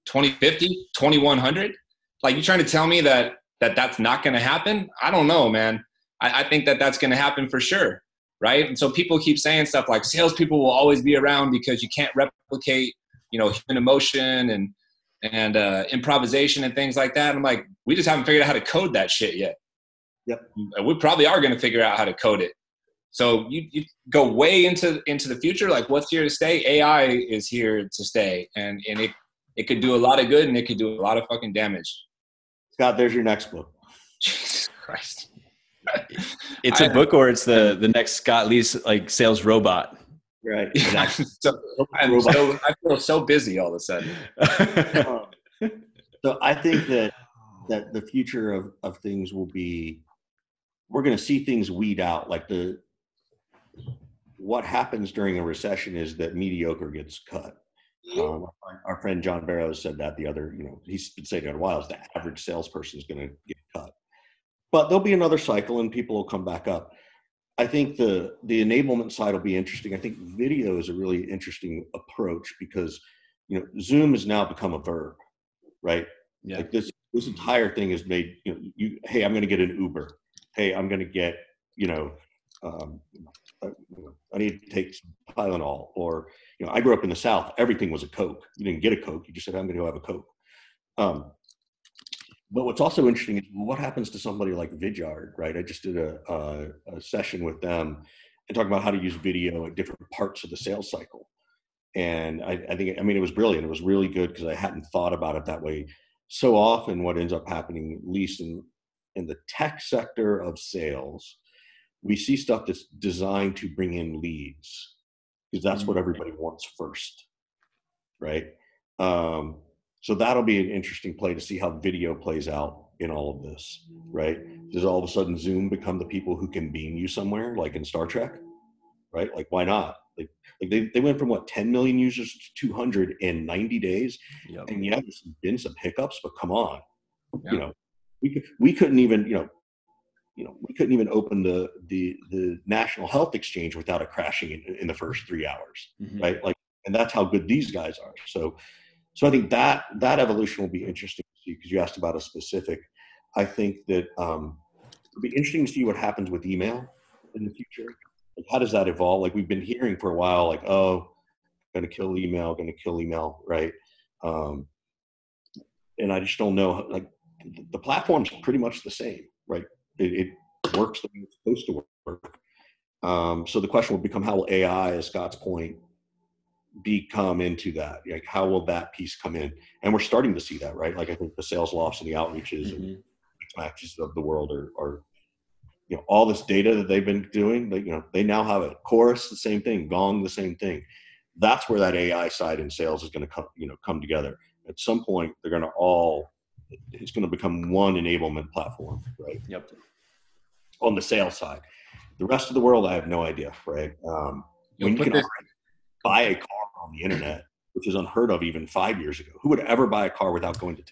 2050, 2100. Like you trying to tell me that that that's not going to happen? I don't know, man. I, I think that that's going to happen for sure, right? And so people keep saying stuff like salespeople will always be around because you can't replicate you know human emotion and and uh, improvisation and things like that. I'm like, we just haven't figured out how to code that shit yet. Yep. We probably are going to figure out how to code it. So you, you go way into into the future. Like what's here to stay? AI is here to stay, and and it it could do a lot of good and it could do a lot of fucking damage. Scott, there's your next book. Jesus Christ. It's a I- book or it's the the next Scott Leese like sales robot. Right. I'm so, I'm so, I feel so busy all of a sudden. Um, so I think that that the future of, of things will be we're going to see things weed out like the what happens during a recession is that mediocre gets cut um, our- our friend john barrows said that the other you know he's been saying it a while is the average salesperson is going to get cut but there'll be another cycle and people will come back up. I think the the enablement side will be interesting. I think video is a really interesting approach because you know zoom has now become a verb right? Yeah. like this this entire thing is made you know you hey i'm going to get an uber. Hey i'm going to get you know um, uh, i need to take some tylenol or you know i grew up in the south. Everything was a coke. You didn't get a coke. You just said i'm going to go have a coke. Um, but what's also interesting is what happens to somebody like vidyard right? I just did a, a, a session with them and talking about how to use video at different parts of the sales cycle. And I, I think i mean it was brilliant. It was really good because i hadn't thought about it that way so often. What ends up happening at least in in the tech sector of sales we see stuff that's designed to bring in leads because that's what everybody wants first right? Um, so that'll be an interesting play to see how video plays out in all of this right does all of a sudden zoom become the people who can beam you somewhere like in star trek right like why not like, like they, they went from what 10 million users to 200 in 90 days Yep. and yeah, there's been some hiccups, but come on, Yeah. you know, we could we couldn't even you know, you know, we couldn't even open the the the National Health Exchange without it crashing in, in the first three hours, Mhm. right? Like, and that's how good these guys are. So, so I think that that evolution will be interesting to see because you asked about a specific. I think that um, it'll be interesting to see what happens with email in the future. Like, how does that evolve? Like we've been hearing for a while, like oh, going to kill email, going to kill email, right? Um, and I just don't know. Like the platform's pretty much the same, right? It, it works the way it's supposed to work. Um, so the question will become: How will AI, as Scott's point, become into that? Like, how will that piece come in? And we're starting to see that, right? Like I think the SalesLofts and the outreaches and Mhm. matches of the world are, are, you know, all this data that they've been doing. They, you know, they now have it. Chorus, the same thing. Gong, the same thing. That's where that AI side in sales is going to come, you know, come together. At some point, they're going to all. It's going to become one enablement platform, right? Yep. On the sales side, the rest of the world, I have no idea, right? Um, You'll you put can this- buy a car on the internet, which is unheard of even five years ago. Who would ever buy a car without going to?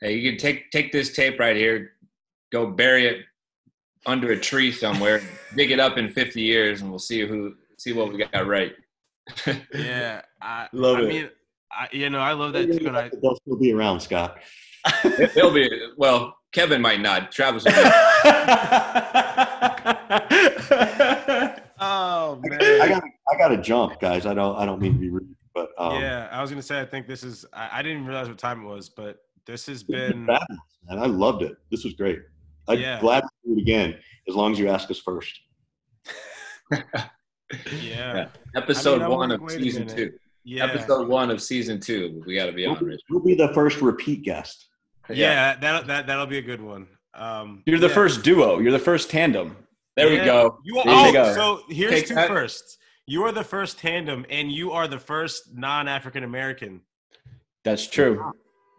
Hey, you can take take this tape right here, go bury it under a tree somewhere, dig it up in 50 years, and we'll see who see what we got right. Yeah, I Love I it. mean, I, you know, I love that too, and I They'll still be around, Scott. They'll be well. Kevin might not. Travis will be. oh man, I got I got to jump, guys. I don't I don't mean to be rude, but um, yeah, I was gonna say I think this is I, I didn't realize what time it was, but this has this been fabulous, man. I loved it. This was great. I'm Yeah. glad to do it again, as long as you ask us first. yeah Episode I mean, I'm one of season two. yeah Episode one of season two. We got to be We'll on, be, we'll be the first repeat guest. yeah that that that'll be a good one. Um, You're the yeah. first duo. You're the first tandem. There we go. You are, There oh, go. so here's Take two that. firsts. You are the first tandem, and you are the first non-African American. That's true.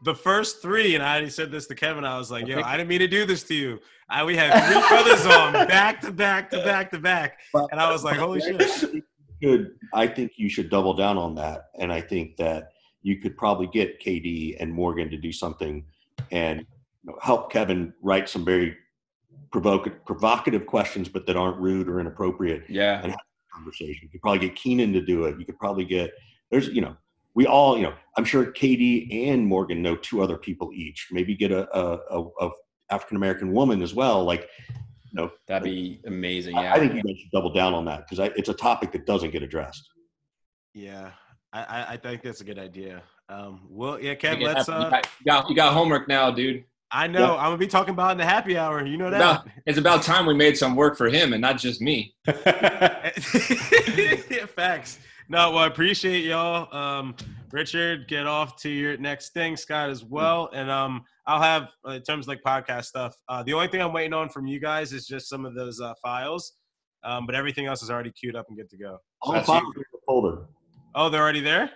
The first three, and I already said this to Kevin. I was like, I "Yo, I didn't mean to do this to you." I, we had three brothers on back to back to back to back, and I was like, "Holy shit!" Should I think you should double down on that, and I think that you could probably get KD and Morgan to do something and you know, help Kevin write some very provocative provocative questions, but that aren't rude or inappropriate. Yeah. Conversation. You could probably get Keenan to do it. You could probably get there's you know we all you know I'm sure KD and Morgan know two other people each. Maybe get a a, a, a African American woman as well. Like you know, That'd be amazing. I- Yeah. I think you guys should double down on that because it's a topic that doesn't get addressed. Yeah, I, I, I think that's a good idea. Um, well, yeah, Make Kev, let's. happen. Uh, you got- you got homework now, dude. I know. Yeah. I'm gonna be talking about it in the happy hour. You know that. No, it's about time we made some work for him and not just me. facts. No, well, I appreciate y'all. Um, Richard, get off to your next thing. Scott as well, and um, I'll have uh, in terms of like podcast stuff. Uh, the only thing I'm waiting on from you guys is just some of those uh, files, um, but everything else is already queued up and good to go. All the files in the folder. Oh, they're already there.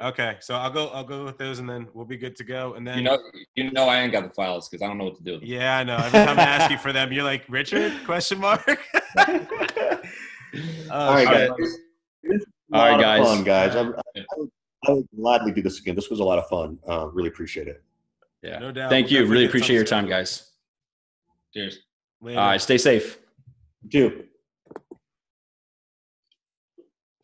Okay, so I'll go. I'll go with those, and then we'll be good to go. And then You know, you know, I ain't got the files because I don't know what to do. Yeah, I know. Every time I ask you for them, you're like Richard? Question mark. Oh, All right, guys. This was All right, guys. Fun, guys. I, I, would, I would gladly do this again. This was a lot of fun. Uh, really appreciate it. yeah. No doubt. Thank We'll you. Really appreciate your something time, guys. Cheers. Later. All right. Stay safe. You too.